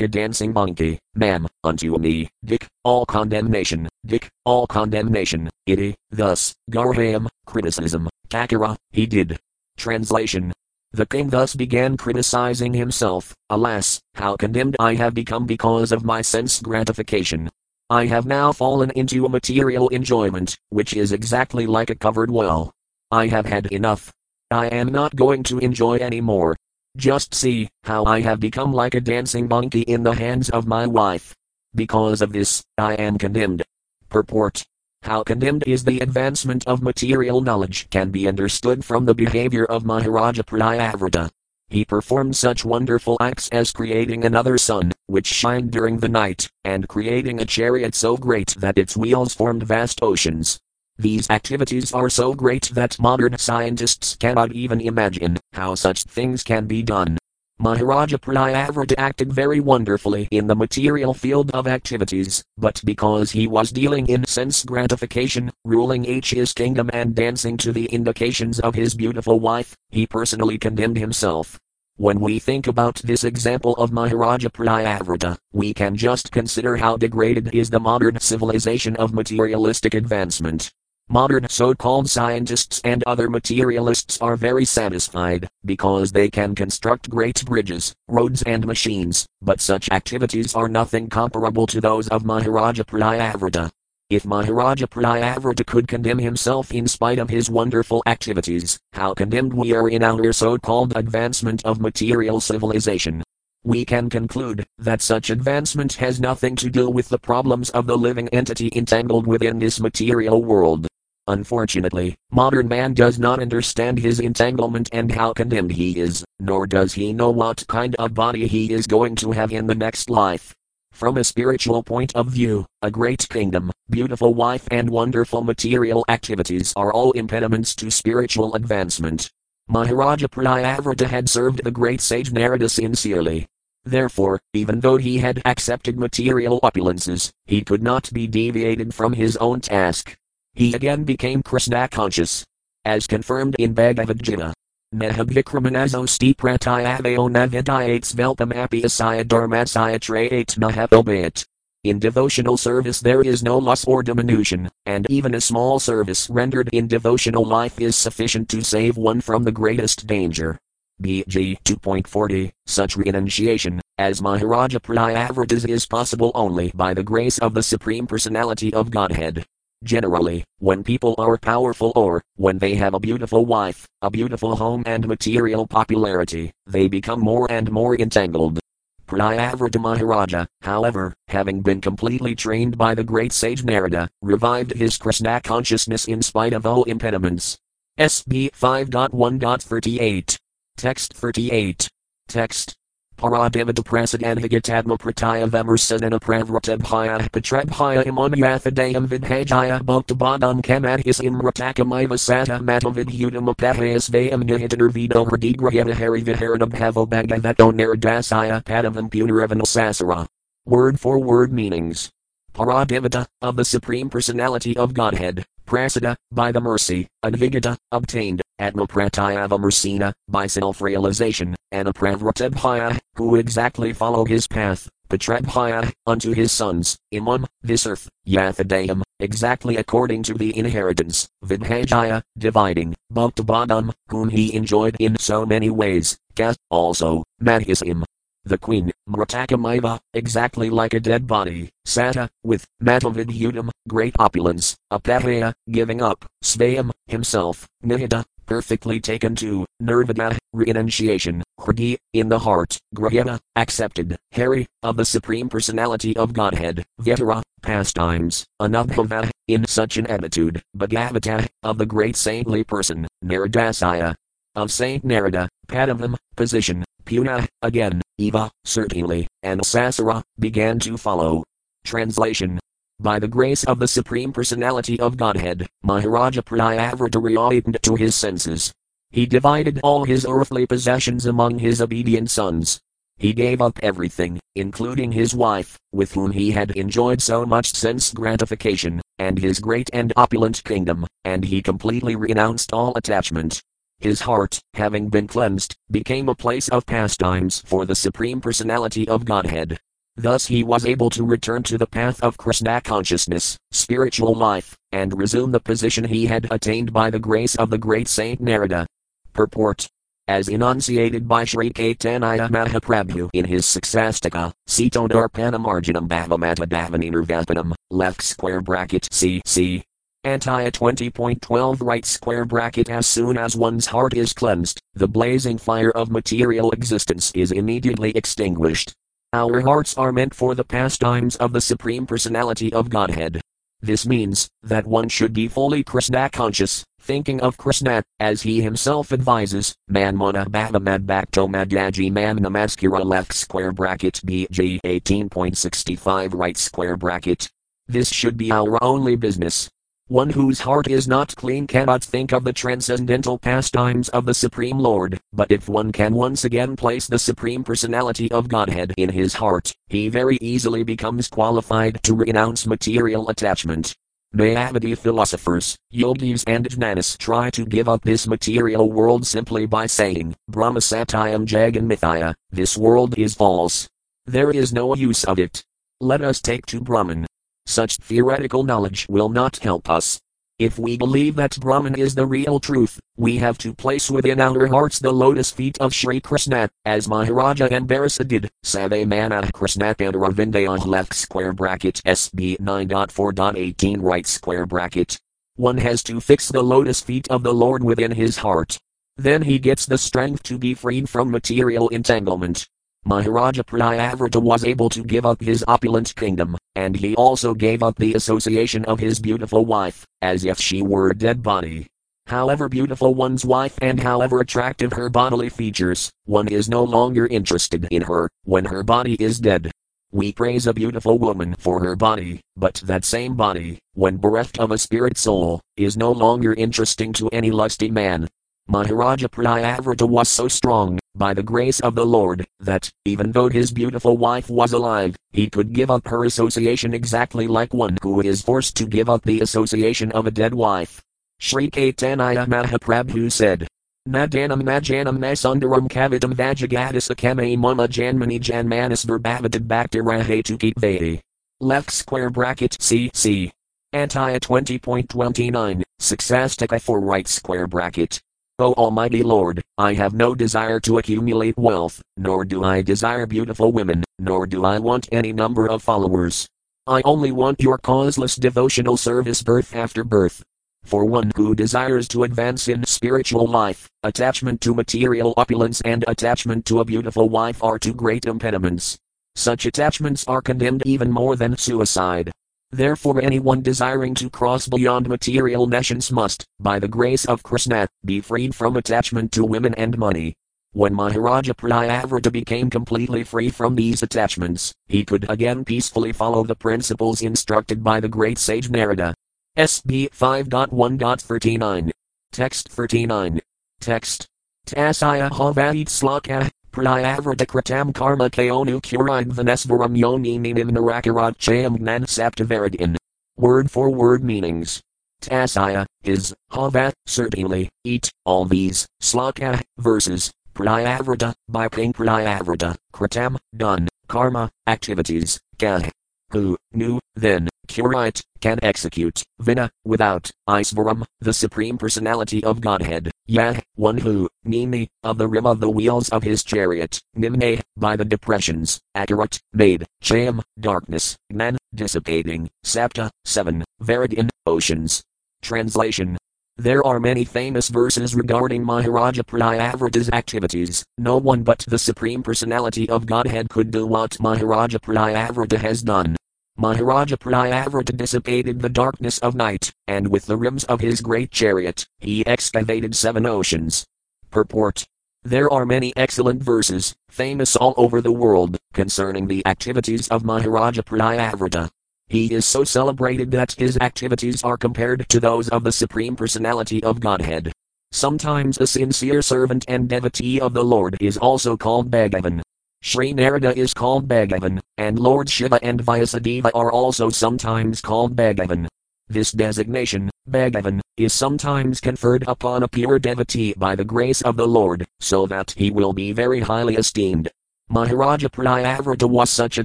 a dancing monkey, ma'am, unto me, dick, all condemnation, dick, all condemnation, iti, thus, Garham, criticism, Takara, he did. Translation the king thus began criticizing himself Alas, how condemned I have become because of my sense gratification. I have now fallen into a material enjoyment, which is exactly like a covered well. I have had enough. I am not going to enjoy any more. Just see how I have become like a dancing monkey in the hands of my wife. Because of this, I am condemned. Purport how condemned is the advancement of material knowledge can be understood from the behavior of Maharaja Priyavrata. He performed such wonderful acts as creating another sun, which shined during the night, and creating a chariot so great that its wheels formed vast oceans. These activities are so great that modern scientists cannot even imagine how such things can be done. Maharaja Priyavrata acted very wonderfully in the material field of activities, but because he was dealing in sense gratification, ruling his kingdom and dancing to the indications of his beautiful wife, he personally condemned himself. When we think about this example of Maharaja Priyavrata, we can just consider how degraded is the modern civilization of materialistic advancement. Modern so called scientists and other materialists are very satisfied, because they can construct great bridges, roads, and machines, but such activities are nothing comparable to those of Maharaja Priyavrata. If Maharaja Priyavrata could condemn himself in spite of his wonderful activities, how condemned we are in our so called advancement of material civilization. We can conclude that such advancement has nothing to do with the problems of the living entity entangled within this material world. Unfortunately, modern man does not understand his entanglement and how condemned he is, nor does he know what kind of body he is going to have in the next life. From a spiritual point of view, a great kingdom, beautiful wife, and wonderful material activities are all impediments to spiritual advancement. Maharaja Priyavrata had served the great sage Narada sincerely. Therefore, even though he had accepted material opulences, he could not be deviated from his own task he again became Krishna conscious. As confirmed in Bhagavad Gita. Nahabvikramanazosti pratyavao navidayates velpamapiyasaya dharmasaya trayate nahapobayat. In devotional service there is no loss or diminution, and even a small service rendered in devotional life is sufficient to save one from the greatest danger. BG 2.40 Such renunciation, as Maharaja Priyavrata's is possible only by the grace of the Supreme Personality of Godhead. Generally, when people are powerful or when they have a beautiful wife, a beautiful home, and material popularity, they become more and more entangled. Priyavrata Maharaja, however, having been completely trained by the great sage Narada, revived his Krishna consciousness in spite of all impediments. SB 5.1.38. Text 38. Text Paradivata prasadadhigatadma prataya vimarsadana pravratebhaya patrabhaya imanyathadayam vidhajaya bhaktabadam kamadhis imratakamiva sata matavidhudam apahayas vayam nihitanurvido hridigrahya hari viharanabhavo bhagavato naradasaya padavam punaravanasasara. Word for word meanings. Paradivata, of the Supreme Personality of Godhead, Prasada, by the mercy, Advigata, obtained, Atmapratyavamersina, by self-realization, Anapravratebhaya, who exactly follow his path, Patrabhaya, unto his sons, Imam, this earth, Yathadayam, exactly according to the inheritance, Vidhajaya, dividing, Bhaktabadam, whom he enjoyed in so many ways, Kas, also, Madhisim, the queen, Mratakamiva, exactly like a dead body, Sata, with Matavidhudam, great opulence, Apahaya, giving up, Svayam, himself, Nihita, perfectly taken to, Nirvada, renunciation, Hrdi, in the heart, Grahya, accepted, Hari, of the Supreme Personality of Godhead, Vyatara, pastimes, Anubhava, in such an attitude, Bhagavata, of the great saintly person, Naradasaya, of Saint Narada, Padavam, position, Puna, again, Eva, certainly, and Sasara, began to follow. Translation by the grace of the Supreme Personality of Godhead, Maharaja Priyavrata reopened to his senses. He divided all his earthly possessions among his obedient sons. He gave up everything, including his wife, with whom he had enjoyed so much sense gratification, and his great and opulent kingdom, and he completely renounced all attachment. His heart, having been cleansed, became a place of pastimes for the Supreme Personality of Godhead. Thus he was able to return to the path of Krishna consciousness, spiritual life, and resume the position he had attained by the grace of the great Saint Narada. Purport as enunciated by Sri Caitanya Mahaprabhu in his Siksastaka, Sito Darpanamarjanam Bhavamata Davani Nirvapanam, left square bracket CC. Anti 20.12 right square bracket As soon as one's heart is cleansed, the blazing fire of material existence is immediately extinguished. Our hearts are meant for the pastimes of the Supreme Personality of Godhead. This means that one should be fully Krishna conscious, thinking of Krishna, as he himself advises, Manmana Bhavamad Bhakto Madhyaji Man Namaskara left square bracket BG 18.65 right square bracket. This should be our only business. One whose heart is not clean cannot think of the transcendental pastimes of the Supreme Lord, but if one can once again place the Supreme Personality of Godhead in his heart, he very easily becomes qualified to renounce material attachment. Mayavadi philosophers, yogis and jnanis try to give up this material world simply by saying, Brahma Satyam Jagan Mithya, this world is false. There is no use of it. Let us take to Brahman, such theoretical knowledge will not help us. If we believe that Brahman is the real truth, we have to place within our hearts the lotus feet of Sri Krishna, as Maharaja Ambarisa did. Save Mana Krishna Ravindeya left square bracket SB 9.4.18 right square bracket. One has to fix the lotus feet of the Lord within his heart. Then he gets the strength to be freed from material entanglement. Maharaja Priyavrata was able to give up his opulent kingdom, and he also gave up the association of his beautiful wife, as if she were a dead body. However beautiful one's wife and however attractive her bodily features, one is no longer interested in her when her body is dead. We praise a beautiful woman for her body, but that same body, when bereft of a spirit soul, is no longer interesting to any lusty man, Maharaja Priyavrata was so strong, by the grace of the Lord, that, even though his beautiful wife was alive, he could give up her association exactly like one who is forced to give up the association of a dead wife. Sri Caitanya Mahaprabhu said, Nadanam Majanam Masundaram Kavitam Vajagadasa Kame Mama Janmani Janmanas Verbhavadad Bhaktirahetu Vedi. Left square bracket CC. Anti 20.29, Siksastaka for right square bracket. O Almighty Lord, I have no desire to accumulate wealth, nor do I desire beautiful women, nor do I want any number of followers. I only want your causeless devotional service birth after birth. For one who desires to advance in spiritual life, attachment to material opulence and attachment to a beautiful wife are two great impediments. Such attachments are condemned even more than suicide. Therefore, anyone desiring to cross beyond material nations must, by the grace of Krishna, be freed from attachment to women and money. When Maharaja Priyavrata became completely free from these attachments, he could again peacefully follow the principles instructed by the great sage Narada. SB 5.1.39. Text 39. Text. Tasaya havait slaka Priyavratakratam karma kaonu kuridvanesvaram yoni ninim narakarat chayam gnan saptavaradin. Word for word meanings. Tasaya, is, hava, certainly, eat, all these, slaka, verses, Priyavrata, by King Priyavrata, kratam, done, karma, activities, kah, who, knew, then, curate, can execute, vina, without, Isvaram, the Supreme Personality of Godhead, Yah, one who, Nimi, of the rim of the wheels of his chariot, Nimne, by the depressions, Akarat, made, Cham, darkness, Gnan, dissipating, Sapta, seven, Varadin, oceans. Translation there are many famous verses regarding Maharaja Priyavrata's activities. No one but the Supreme Personality of Godhead could do what Maharaja Priyavrata has done. Maharaja Priyavrata dissipated the darkness of night, and with the rims of his great chariot, he excavated seven oceans. Purport There are many excellent verses, famous all over the world, concerning the activities of Maharaja Priyavrata. He is so celebrated that his activities are compared to those of the Supreme Personality of Godhead. Sometimes a sincere servant and devotee of the Lord is also called Bhagavan. Sri Narada is called Bhagavan, and Lord Shiva and Vyasadeva are also sometimes called Bhagavan. This designation, Bhagavan, is sometimes conferred upon a pure devotee by the grace of the Lord, so that he will be very highly esteemed. Maharaja Priyavrata was such a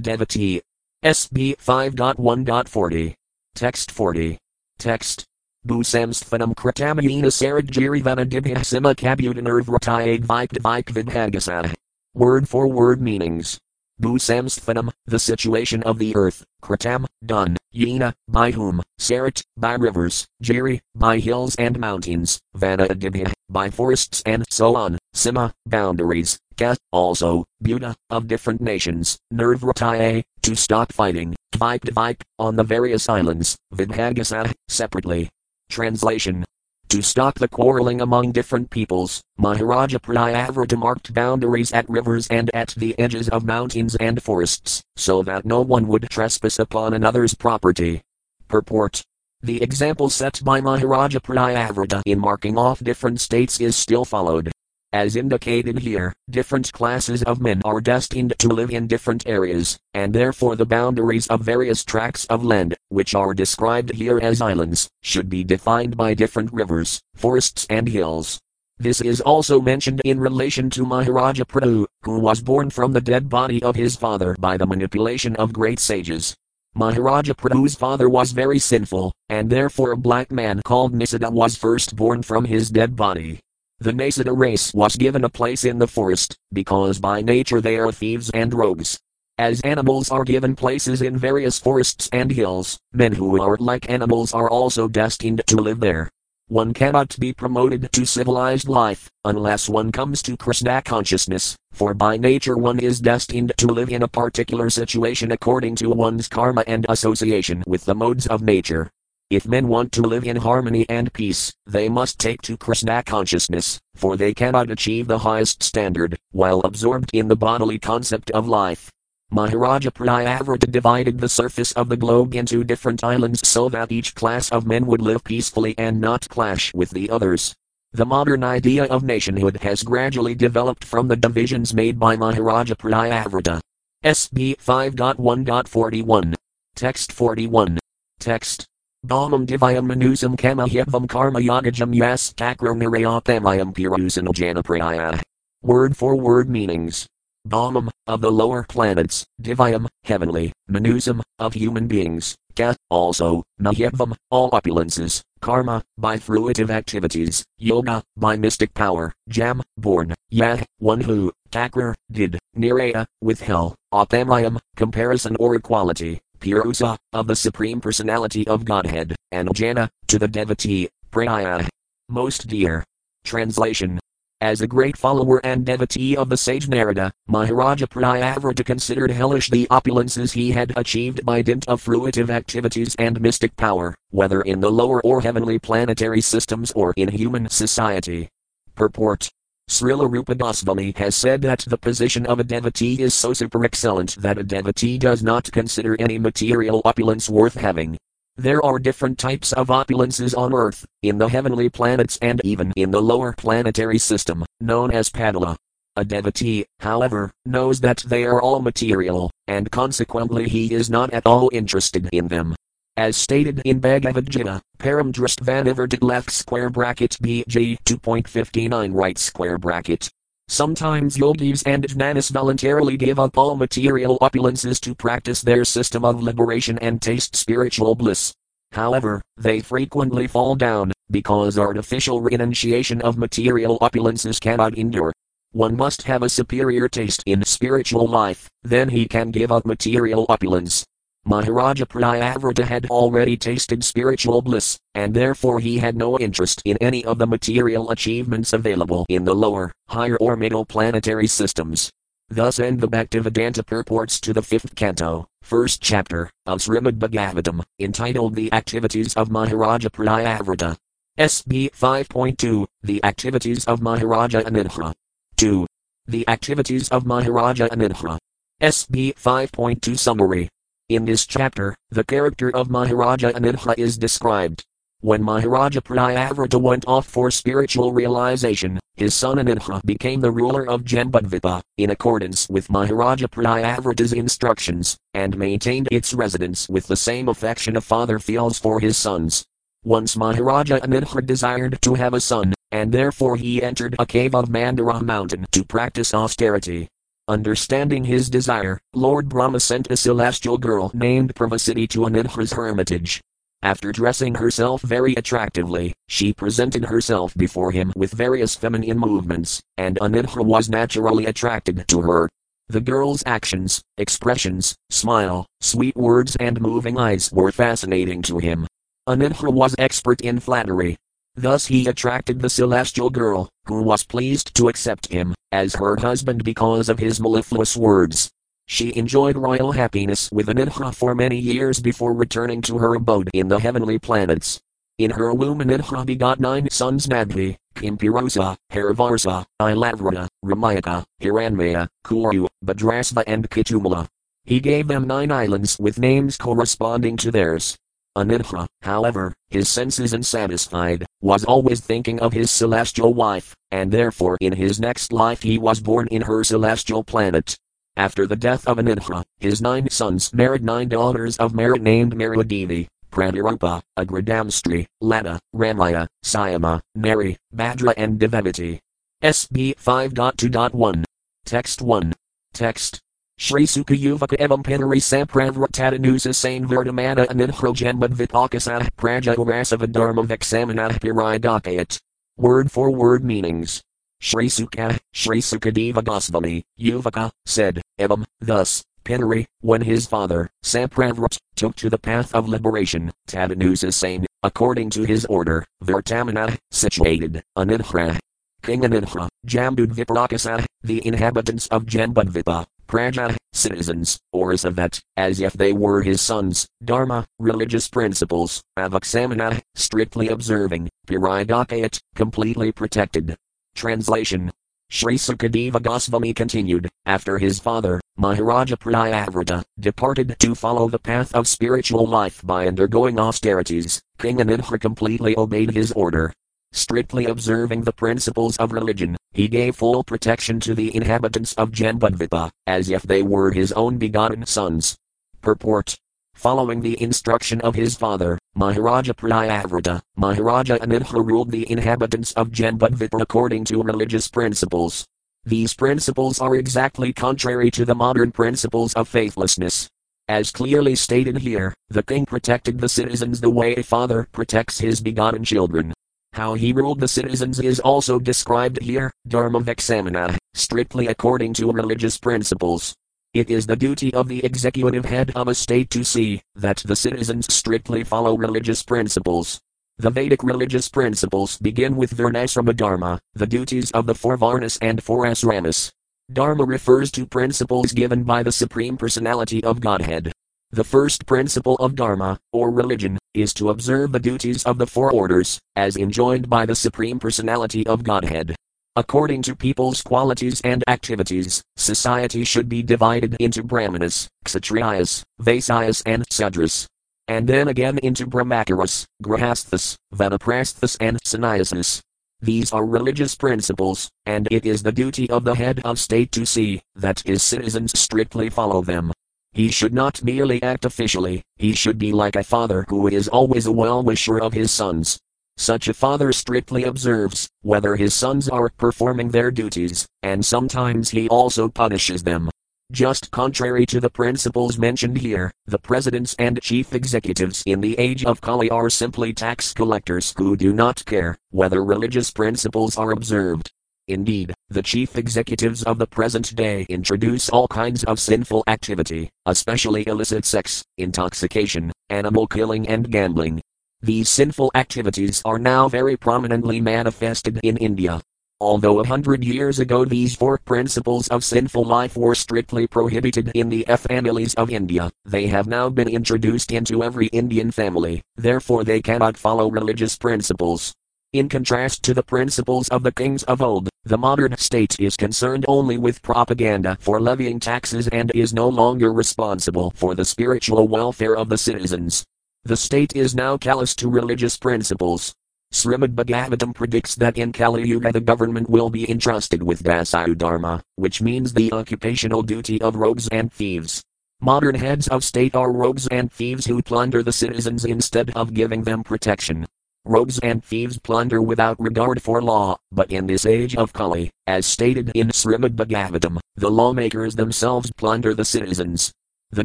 devotee. SB 5.1.40. Text 40. Text. Busamsthanam kritamayina sarajirivana dibhyasima kabutanurvrataig vikdvikvidhagasah. Word for word meanings. Busamsthanam, the situation of the earth, Kritam, done, Yena, by whom, Sarat, by rivers, Jiri, by hills and mountains, Vana Adibhya, by forests and so on, Sima, boundaries, Ka, also, Buddha, of different nations, Nirvrataye, to stop fighting, Dvik, on the various islands, Vidhagasa, separately. Translation to stop the quarreling among different peoples, Maharaja Priyavrata marked boundaries at rivers and at the edges of mountains and forests, so that no one would trespass upon another's property. Purport The example set by Maharaja Priyavrata in marking off different states is still followed. As indicated here, different classes of men are destined to live in different areas, and therefore the boundaries of various tracts of land, which are described here as islands, should be defined by different rivers, forests, and hills. This is also mentioned in relation to Maharaja Prithu, who was born from the dead body of his father by the manipulation of great sages. Maharaja Prithu's father was very sinful, and therefore a black man called Nisada was first born from his dead body. The Nisada race was given a place in the forest, because by nature they are thieves and rogues. As animals are given places in various forests and hills, men who are like animals are also destined to live there. One cannot be promoted to civilized life unless one comes to Krishna consciousness, for by nature one is destined to live in a particular situation according to one's karma and association with the modes of nature. If men want to live in harmony and peace, they must take to Krishna consciousness, for they cannot achieve the highest standard, while absorbed in the bodily concept of life. Maharaja Priyavrata divided the surface of the globe into different islands so that each class of men would live peacefully and not clash with the others. The modern idea of nationhood has gradually developed from the divisions made by Maharaja Priyavrata. SB 5.1.41. Text 41. Text. Dhamam divayam manusam kamahyabvam karma yogajam yas takro nirayapamayam pirusanajanapraya. Word for word meanings. Dhamam, of the lower planets, Divayam, heavenly, Manusam, of human beings, Ka, also, Mahyabvam, all opulences, Karma, by fruitive activities, Yoga, by mystic power, Jam, born, Yah, one who, Takrar, did, Niraya, with hell, Apamayam, comparison or equality, Purusa, of the Supreme Personality of Godhead, and Jana, to the devotee, Praya. Most dear. Translation. As a great follower and devotee of the sage Narada, Maharaja Priyavrata considered hellish the opulences he had achieved by dint of fruitive activities and mystic power, whether in the lower or heavenly planetary systems or in human society. Purport Srila Rupa Goswami has said that the position of a devotee is so super excellent that a devotee does not consider any material opulence worth having. There are different types of opulences on earth, in the heavenly planets and even in the lower planetary system, known as Patala. A devotee, however, knows that they are all material, and consequently he is not at all interested in them. As stated in Bhagavad Gita, Param Dristvanivartit left square bracket BG 2.59 right square bracket. Sometimes yogis and jnanis voluntarily give up all material opulences to practice their system of liberation and taste spiritual bliss. However, they frequently fall down, because artificial renunciation of material opulences cannot endure. One must have a superior taste in spiritual life, then he can give up material opulence. Maharaja Priyavrata had already tasted spiritual bliss, and therefore he had no interest in any of the material achievements available in the lower, higher or middle planetary systems. Thus end the Bhaktivedanta purports to the fifth canto, first chapter, of Srimad Bhagavatam, entitled The Activities of Maharaja Priyavrata. SB 5.2, The Activities of Maharaja Anidha. 2. The Activities of Maharaja Anidha. SB 5.2 Summary in this chapter, the character of Maharaja Anidha is described. When Maharaja Priyavrata went off for spiritual realization, his son Anidha became the ruler of Jambudvipa, in accordance with Maharaja Priyavrata's instructions, and maintained its residence with the same affection a father feels for his sons. Once Maharaja Anidha desired to have a son, and therefore he entered a cave of Mandara mountain to practice austerity. Understanding his desire, Lord Brahma sent a celestial girl named Pravasiti to Anidha's hermitage. After dressing herself very attractively, she presented herself before him with various feminine movements, and Anidha was naturally attracted to her. The girl's actions, expressions, smile, sweet words, and moving eyes were fascinating to him. Anidha was expert in flattery. Thus he attracted the celestial girl, who was pleased to accept him as her husband because of his mellifluous words. She enjoyed royal happiness with Anidha for many years before returning to her abode in the heavenly planets. In her womb Anidha begot nine sons Nadvi, Kimpirosa, Harivarsa, Ilavrata, Ramayaka, Hiranmaya, Kuru, Bhadrasva and Kitumala. He gave them nine islands with names corresponding to theirs. Anidha, however, his senses unsatisfied, was always thinking of his celestial wife, and therefore in his next life he was born in her celestial planet. After the death of Anidha, his nine sons married nine daughters of merit named Maradevi, Pratirupa, Agradamstri, Lata, Ramaya, Syama, Nari, Bhadra and Devavati. SB 5.2.1. Text 1. Text. Shri Sukha Yuvaka Evam Pinari Sampravratatanusa Sain Verdamana Anidhro Janmad Vipakasa Praja Urasava Dharma Vexamana Piridakayat. Word for word meanings. Shri Sukha, Shri Sukadeva Goswami, Yuvaka, said, Evam, thus, Pinari, when his father, Sampravrat, took to the path of liberation, Tadanusa Sain, according to his order, Vertamana, situated, Anidhra. King Anidhra, Jambud Viparakasa, the inhabitants of Jambudvipa, praja, citizens, or as if they were his sons, dharma, religious principles, avaksamana, strictly observing, piridakayat, completely protected. Translation. Sri Sukadeva Goswami continued, after his father, Maharaja Priyavrata, departed to follow the path of spiritual life by undergoing austerities, King Anidhra completely obeyed his order, strictly observing the principles of religion, he gave full protection to the inhabitants of Jambudvipa, as if they were his own begotten sons. Purport Following the instruction of his father, Maharaja Priyavrata, Maharaja Anidha ruled the inhabitants of Jambudvipa according to religious principles. These principles are exactly contrary to the modern principles of faithlessness. As clearly stated here, the king protected the citizens the way a father protects his begotten children. How he ruled the citizens is also described here, Dharma Vexamana, strictly according to religious principles. It is the duty of the executive head of a state to see that the citizens strictly follow religious principles. The Vedic religious principles begin with Varnasrama Dharma, the duties of the four Varnas and four Asramas. Dharma refers to principles given by the Supreme Personality of Godhead. The first principle of Dharma, or religion, is to observe the duties of the four orders, as enjoined by the Supreme Personality of Godhead. According to people's qualities and activities, society should be divided into Brahmanas, Kshatriyas, Vaisyas, and Sudras. And then again into Brahmacharis, Grahasthas, Vanaprasthas, and Sannyasas. These are religious principles, and it is the duty of the head of state to see that his citizens strictly follow them. He should not merely act officially, he should be like a father who is always a well wisher of his sons. Such a father strictly observes whether his sons are performing their duties, and sometimes he also punishes them. Just contrary to the principles mentioned here, the presidents and chief executives in the age of Kali are simply tax collectors who do not care whether religious principles are observed. Indeed, the chief executives of the present day introduce all kinds of sinful activity, especially illicit sex, intoxication, animal killing, and gambling. These sinful activities are now very prominently manifested in India. Although a hundred years ago these four principles of sinful life were strictly prohibited in the families of India, they have now been introduced into every Indian family, therefore they cannot follow religious principles. In contrast to the principles of the kings of old, the modern state is concerned only with propaganda for levying taxes and is no longer responsible for the spiritual welfare of the citizens. The state is now callous to religious principles. Srimad Bhagavatam predicts that in Kali Yuga the government will be entrusted with Dasayu Dharma, which means the occupational duty of rogues and thieves. Modern heads of state are rogues and thieves who plunder the citizens instead of giving them protection. Rogues and thieves plunder without regard for law, but in this age of Kali, as stated in Srimad Bhagavatam, the lawmakers themselves plunder the citizens. The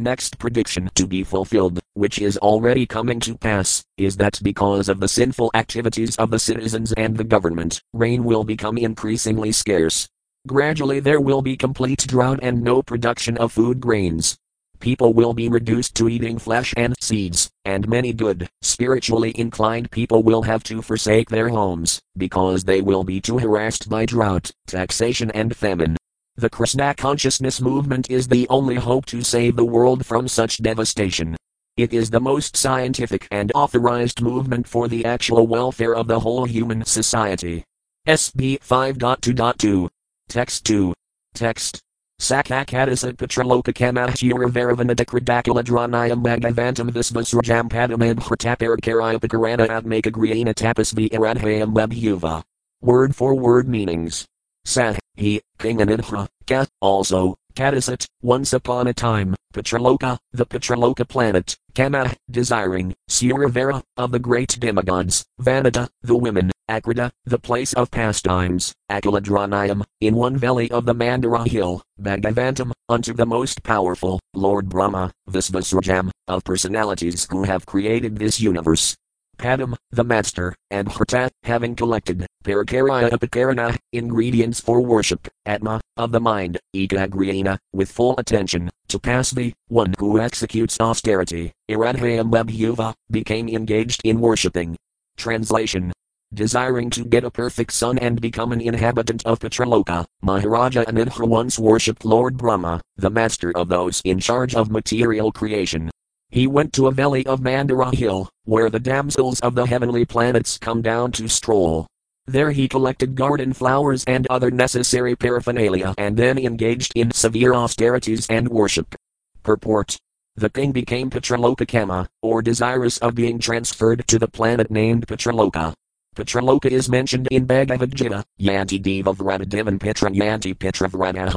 next prediction to be fulfilled, which is already coming to pass, is that because of the sinful activities of the citizens and the government, rain will become increasingly scarce. Gradually there will be complete drought and no production of food grains people will be reduced to eating flesh and seeds, and many good, spiritually inclined people will have to forsake their homes, because they will be too harassed by drought, taxation, and famine. The Krishna consciousness movement is the only hope to save the world from such devastation. It is the most scientific and authorized movement for the actual welfare of the whole human society. SB 5.2.2. Text 2. Text Sakakadasa Petraloka Kamahshira Varavanata Kradakula Dranayam Bhagavantam Visvasrajam Padamam Hrataparkaraya Pakarana Atmaka Griana Tapas V Aradhayam Webhuva. Word for word meanings. Sah, he, king and Inhra, ka, also, Kadasat, once upon a time, Pitraloka, the Pitraloka planet, Kama, desiring, Suravara, of the great demigods, Vanada, the women, Akrita, the place of pastimes, Akuladranayam, in one valley of the Mandara hill, Bhagavantam, unto the most powerful, Lord Brahma, Visvasrajam, of personalities who have created this universe. Padam, the master, and Hrta, having collected, Parakaraya Upakarana, ingredients for worship, Atma, of the mind, Ekagriyana, with full attention, to pass the one who executes austerity, Iradhayam Webhuva, became engaged in worshipping. Translation Desiring to get a perfect son and become an inhabitant of Pitraloka, Maharaja Anandha once worshipped Lord Brahma, the master of those in charge of material creation. He went to a valley of Mandara hill, where the damsels of the heavenly planets come down to stroll. There he collected garden flowers and other necessary paraphernalia and then engaged in severe austerities and worship. Purport the king became Pitraloka Kama, or desirous of being transferred to the planet named Pitraloka. Pitraloka is mentioned in Bhagavad Gita, Yanti Deva Vradadevan Petra Yanti Petra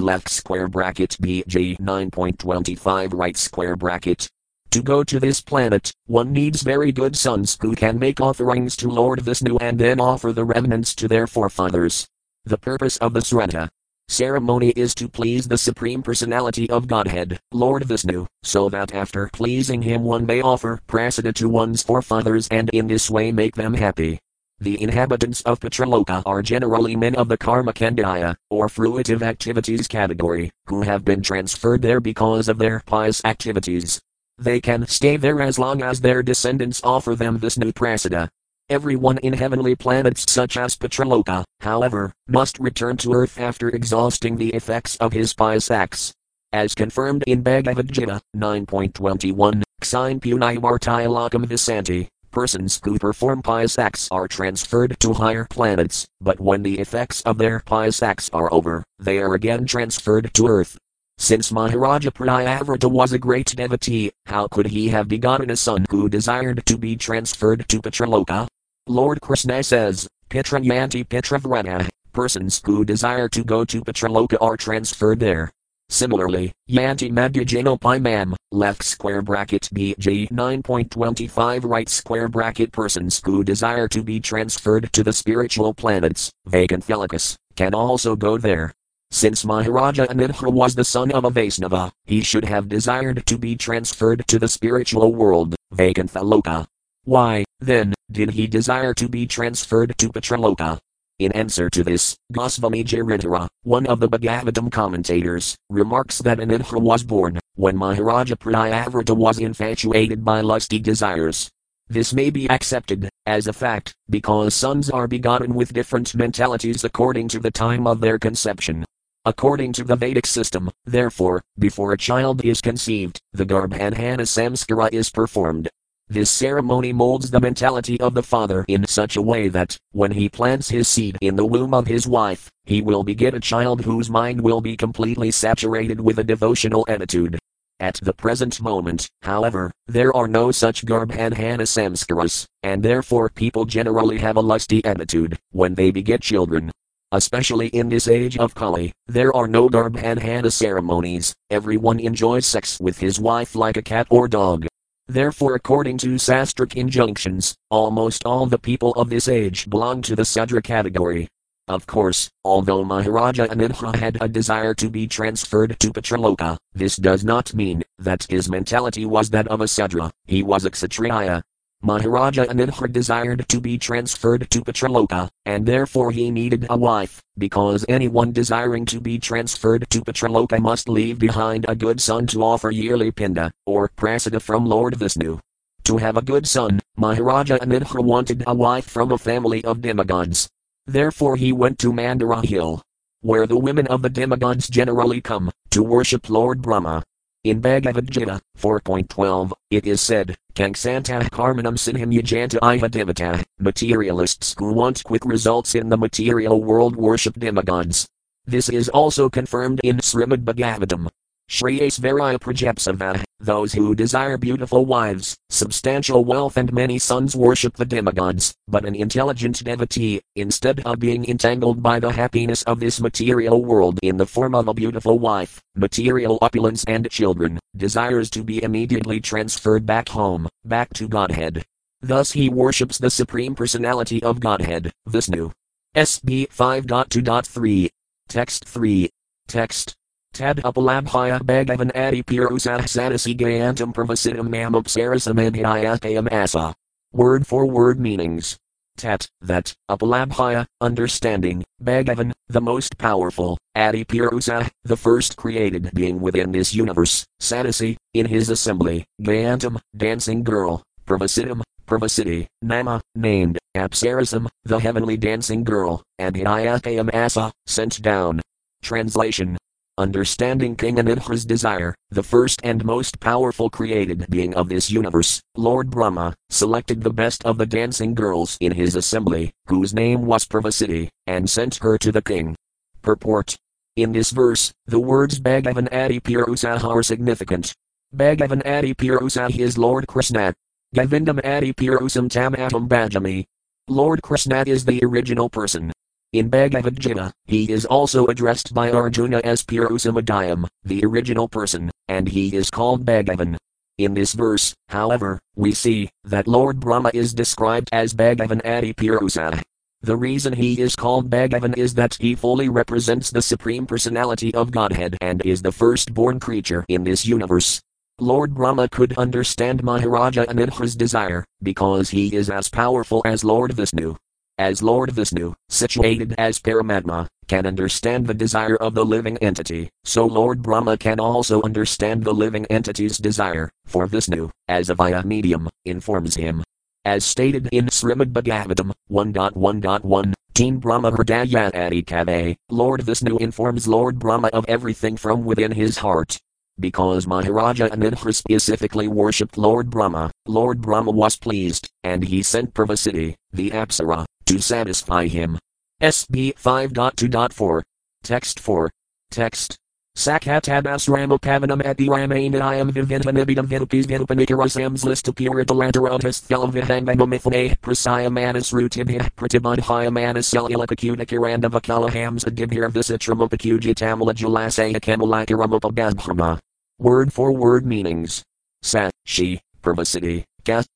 left square bracket BG 9.25 right square bracket. To go to this planet, one needs very good sons who can make offerings to Lord Vishnu and then offer the remnants to their forefathers. The purpose of the Sraddha ceremony is to please the Supreme Personality of Godhead, Lord Vishnu, so that after pleasing him one may offer prasada to one's forefathers and in this way make them happy. The inhabitants of Pitraloka are generally men of the Karmakandaya, or fruitive activities category, who have been transferred there because of their pious activities. They can stay there as long as their descendants offer them this new prasada. Everyone in heavenly planets such as Pitraloka, however, must return to earth after exhausting the effects of his pious acts. As confirmed in Bhagavad Gita 9.21, Xine Punai Martayalakam Visanti, persons who perform pious acts are transferred to higher planets, but when the effects of their pious acts are over, they are again transferred to earth. Since Maharaja Priyavrata was a great devotee, how could he have begotten a son who desired to be transferred to Pitraloka? Lord Krishna says, Pitrayanti Pitravrana, persons who desire to go to Pitraloka are transferred there. Similarly, Yanti Madhyajano Mam, left square bracket BG 9.25 right square bracket persons who desire to be transferred to the spiritual planets, Vaganthelikas, can also go there. Since Maharaja Anandha was the son of a Vaisnava, he should have desired to be transferred to the spiritual world, Vaikunthaloka. Why, then, did he desire to be transferred to Pitraloka? In answer to this, Goswami Giridhara, one of the Bhagavatam commentators, remarks that Anandha was born when Maharaja Priyavrata was infatuated by lusty desires. This may be accepted as a fact because sons are begotten with different mentalities according to the time of their conception. According to the Vedic system, therefore, before a child is conceived, the Garbhadhana Samskara is performed, this ceremony molds the mentality of the father in such a way that, when he plants his seed in the womb of his wife, he will beget a child whose mind will be completely saturated with a devotional attitude. At the present moment, however, there are no such garbhadhana samskaras, and therefore people generally have a lusty attitude when they beget children. Especially in this age of Kali, there are no garbhadhana ceremonies, everyone enjoys sex with his wife like a cat or dog. Therefore, according to sastric injunctions, almost all the people of this age belong to the Sudra category. Of course, although Maharaja Anandha had a desire to be transferred to Pitraloka, this does not mean that his mentality was that of a Sudra, he was a Kshatriya. Maharaja Anandha desired to be transferred to Pitraloka, and therefore he needed a wife, because anyone desiring to be transferred to Pitraloka must leave behind a good son to offer yearly pinda, or prasada from Lord Vishnu. To have a good son, Maharaja Anandha wanted a wife from a family of demigods, Therefore he went to Mandara hill, where the women of the demigods generally come, to worship Lord Brahma. In Bhagavad Gita 4.12, it is said, Kangsanta karmanam sinham yajanta iha materialists who want quick results in the material world worship demigods. This is also confirmed in Srimad Bhagavatam Shreyasvaraya Prajapsava, those who desire beautiful wives, substantial wealth, and many sons worship the demigods, but an intelligent devotee, instead of being entangled by the happiness of this material world in the form of a beautiful wife, material opulence, and children, desires to be immediately transferred back home, back to Godhead. Thus he worships the Supreme Personality of Godhead, Vishnu. SB 5.2.3. Text 3. Text Tad upalabhaya bhagavan adi purusah sadasi gayantam pravasitam mamapsarasam adhyayakayam asa. Word for word meanings. Tat, that, upalabhaya, understanding, Bhagavan, the most powerful, Adi Purusa, ah, the first created being within this universe, Sadasi, in his assembly, Gayantam, dancing girl, Pravasitam, Pravasiti, Nama, named, Apsarasam, the heavenly dancing girl, and Hyakayam Asa, sent down. Translation Understanding King Anandha's desire, the first and most powerful created being of this universe, Lord Brahma, selected the best of the dancing girls in his assembly, whose name was Pravasiti, and sent her to the king. Purport In this verse, the words Bhagavan Adi Purusaha are significant. Bhagavan Adi Purusaha is Lord Krishna. Govindam Adi Purusam Tamatam Bhajami. Lord Krishna is the original person, in Bhagavad Gita, he is also addressed by Arjuna as Purusamadhyam, the original person, and he is called Bhagavan. In this verse, however, we see that Lord Brahma is described as Bhagavan Adi Purusa. The reason he is called Bhagavan is that he fully represents the Supreme Personality of Godhead and is the firstborn creature in this universe. Lord Brahma could understand Maharaja Anandha's desire, because he is as powerful as Lord Vishnu as Lord Vishnu, situated as Paramatma, can understand the desire of the living entity, so Lord Brahma can also understand the living entity's desire, for Vishnu, as a via medium, informs him. As stated in Srimad Bhagavatam 1.1.1, Teen Brahma Hridaya Adikave, Lord Vishnu informs Lord Brahma of everything from within his heart. Because Maharaja Anandha specifically worshipped Lord Brahma, Lord Brahma was pleased, and he sent Pravasiti, the Apsara, to satisfy him. SB 5.2.4. Text 4. Text. Sakatabas Ramapavanam ati Ramainayam Vivintanibidam Vidupis Vidupanikirasams list Puritalantarotas Thalavihangamamithane Prasayamanas Rutibhi Pratibadhyamanas Celulakakunikirandavakalahams Adibhir Visitramupakuje Tamala Julasaya Kamalakiramupagadbrahma. Word for word meanings. Sa, she, Pravasiti,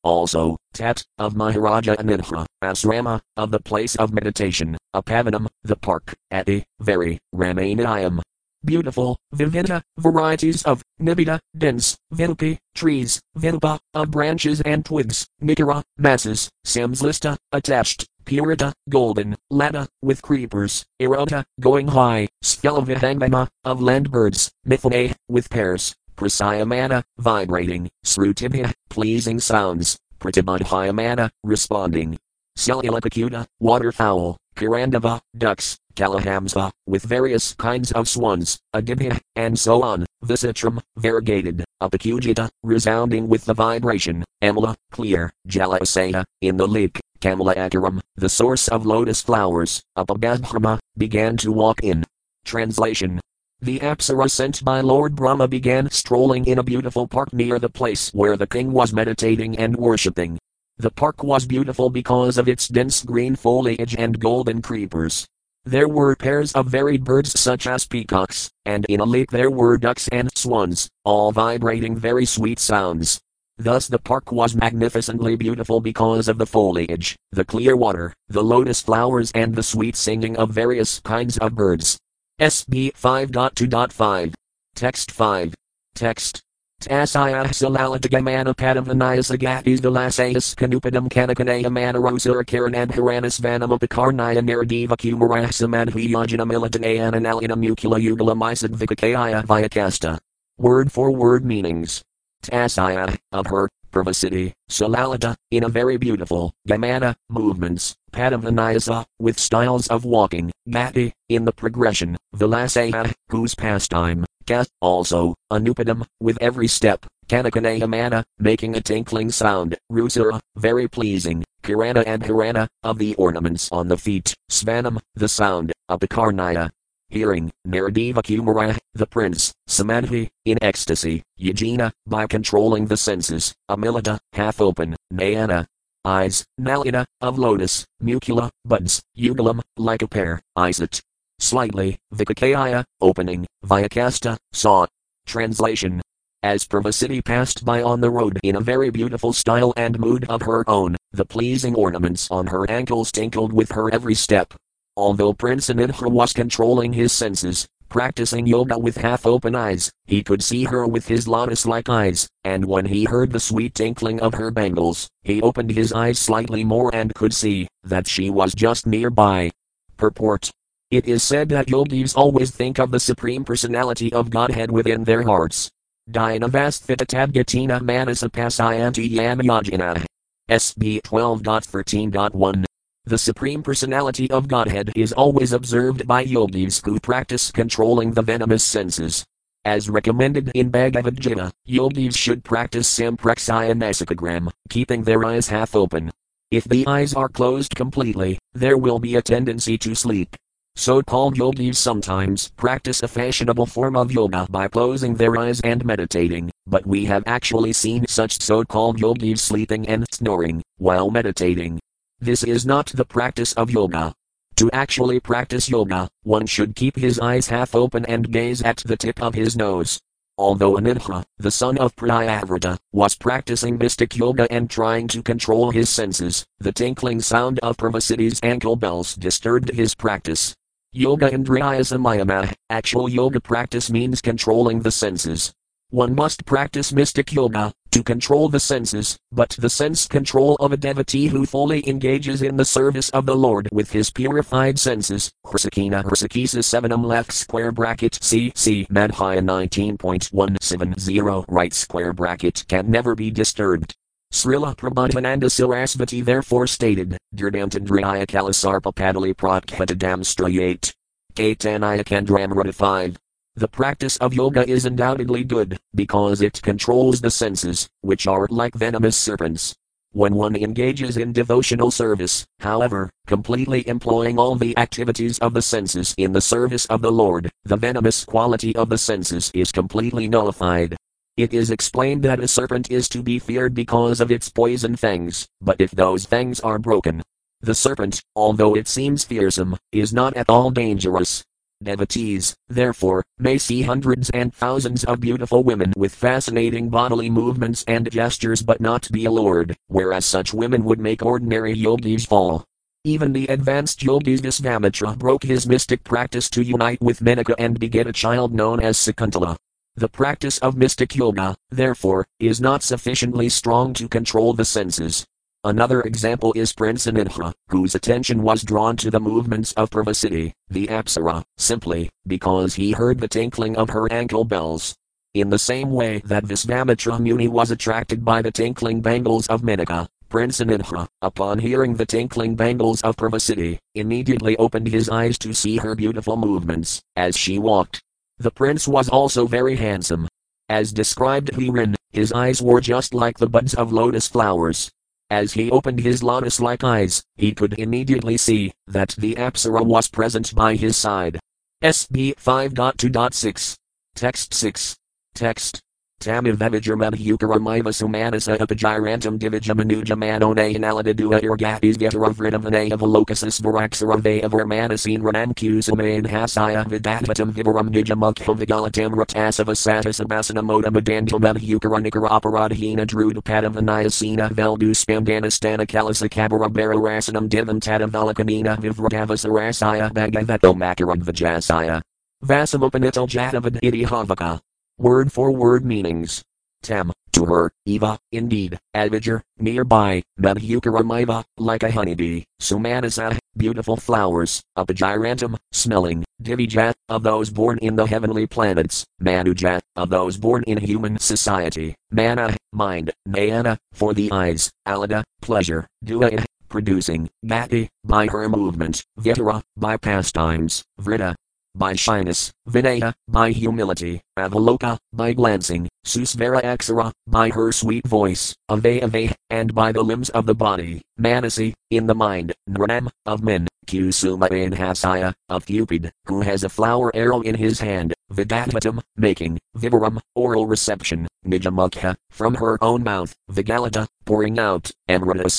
Also, Tat, of Maharaja Anandha, Asrama, of the place of meditation, Apavanam, the park, Ati, very, Ramanayam. Beautiful, Vivinta, varieties of, Nibida, dense, Vilupi, trees, Vilupa, of branches and twigs, Nikara, masses, Samslista, attached, Purita, golden, Lada, with creepers, Erota, going high, Skelavihangama, of land birds, Mithane, with pears, Prasayamana, vibrating, Srutibhya, pleasing sounds, Pratibadhyamana, responding. Celulapakuta, waterfowl, Kirandava, ducks, Kalahamsa, with various kinds of swans, Adibhya, and so on, Visitram, variegated, Apakujita, resounding with the vibration, Amala, clear, Jalasaya, in the lake, Kamala Akaram, the source of lotus flowers, Upabadhrama, began to walk in. Translation the Apsara sent by Lord Brahma began strolling in a beautiful park near the place where the king was meditating and worshipping. The park was beautiful because of its dense green foliage and golden creepers. There were pairs of varied birds such as peacocks, and in a lake there were ducks and swans, all vibrating very sweet sounds. Thus the park was magnificently beautiful because of the foliage, the clear water, the lotus flowers, and the sweet singing of various kinds of birds. SB 5.2.5. Text 5. Text. Tasaya salalatagamana padamvanayas agatis delasayas kanupadam kanakanaya manarosura karanad haranas vanam upakarnaya naradiva kumarahsamadhiyajanam ilatanayana nalinam ukula ugalam isad vikakaya vyakasta. Word for word meanings. Tasaya, of her, Purvacitti, Salalata, in a very beautiful, Gamana, movements, Padamvanayasa, with styles of walking, Gati, in the progression, Vilasaya, whose pastime, Ka, also, Anupadam, with every step, Kanakanayamana, making a tinkling sound, Rusura, very pleasing, Kirana and Hirana, of the ornaments on the feet, Svanam, the sound, Apakarnaya, hearing, Naradeva Kumara, the prince, Samadhi, in ecstasy, Yajina, by controlling the senses, Amilata, half open, Nayana, eyes, Nalina, of lotus, Mucula, buds, Ugalam, like a pear, Isat, slightly, Vikakaya, opening, Vyakasta, saw. Translation as Purvacitti passed by on the road in a very beautiful style and mood of her own, the pleasing ornaments on her ankles tinkled with her every step. Although Prince Agnidhra was controlling his senses, practicing yoga with half open eyes, he could see her with his lotus like eyes, and when he heard the sweet tinkling of her bangles, he opened his eyes slightly more and could see that she was just nearby. Purport it is said that yogis always think of the Supreme Personality of Godhead within their hearts. Dinavasthitadgatina Manasapasayanti Yamayajana. SB 12.13.1. The Supreme Personality of Godhead is always observed by yogis who practice controlling the venomous senses. As recommended in Bhagavad Gita, yogis should practice Sampraksaya nasikagram, keeping their eyes half open. If the eyes are closed completely, there will be a tendency to sleep. So called yogis sometimes practice a fashionable form of yoga by closing their eyes and meditating, but we have actually seen such so called yogis sleeping and snoring while meditating. This is not the practice of yoga. To actually practice yoga, one should keep his eyes half open and gaze at the tip of his nose. Although Agnidhra, the son of Priyavrata, was practicing mystic yoga and trying to control his senses, the tinkling sound of Purvacitti's ankle bells disturbed his practice. Yoga Indriya Samayama, actual yoga practice means controlling the senses. One must practice mystic yoga to control the senses, but the sense control of a devotee who fully engages in the service of the Lord with his purified senses. Hrsakina Hrsakisa 7 um left square bracket C C Madhya 19.170 right square bracket can never be disturbed. Srila Prabodhananda Sarasvati therefore stated, Dirdamtandriya Kalasarpa Padali Prakhvatadam Strayate. Katanaya Kandramrata 5. The practice of yoga is undoubtedly good, because it controls the senses, which are like venomous serpents. When one engages in devotional service, however, completely employing all the activities of the senses in the service of the Lord, the venomous quality of the senses is completely nullified. It is explained that a serpent is to be feared because of its poison fangs, but if those fangs are broken, the serpent, although it seems fearsome, is not at all dangerous. Devotees, therefore, may see hundreds and thousands of beautiful women with fascinating bodily movements and gestures but not be allured, whereas such women would make ordinary yogis fall. Even the advanced yogi Visvamitra broke his mystic practice to unite with Menaka and beget a child known as Sakuntala. The practice of mystic yoga, therefore, is not sufficiently strong to control the senses. Another example is Prince Agnidhra, whose attention was drawn to the movements of Purvacitti, the Apsara, simply because he heard the tinkling of her ankle bells. In the same way that Visvamitra Muni was attracted by the tinkling bangles of Menaka, Prince Agnidhra, upon hearing the tinkling bangles of Purvacitti, immediately opened his eyes to see her beautiful movements, as she walked. The prince was also very handsome. As described herein, his eyes were just like the buds of lotus flowers. As he opened his lotus like eyes, he could immediately see that the Apsara was present by his side. SB 5.2.6. Text 6. Text. Tamivavijamabhukara sumanasa epigyrantum divijamanujam manone analadidua irgatis vitaravridavane of alocasis varaxarave of hermanasin ranamkusamain hasaya vidatatam vivaram nijamukha vigalatam ratasava satisabasana modamidandilmabhukara nikaraparadhina drudapadavanayasina veldu spamdanastana kalasa kabarabara divam tadavalakamina vivradavasarasaya bhagavato makarad vajasaya Vasamopanital Jatavad Idihavaka Word for word meanings. Tam, to her, Eva, indeed, Adviger, nearby, Mabhukaramaiva, like a honeybee, Sumanasa, beautiful flowers, Apagirantum, smelling, Divijat, of those born in the heavenly planets, Manujat, of those born in human society, Mana, mind, Nayana, for the eyes, Alada, pleasure, Dua, producing, Gati, by her movement, Vitara, by pastimes, Vrita, by shyness, Vinaya, by humility, Avaloka, by glancing, Susvara Aksara, by her sweet voice, Avay and by the limbs of the body, Manasi, in the mind, Nranam, of men, Kusuma in Hasaya, of Cupid, who has a flower arrow in his hand, Vidatatam, making, Vivaram, oral reception, Nijamukha, from her own mouth, Vigalata, pouring out, Amrita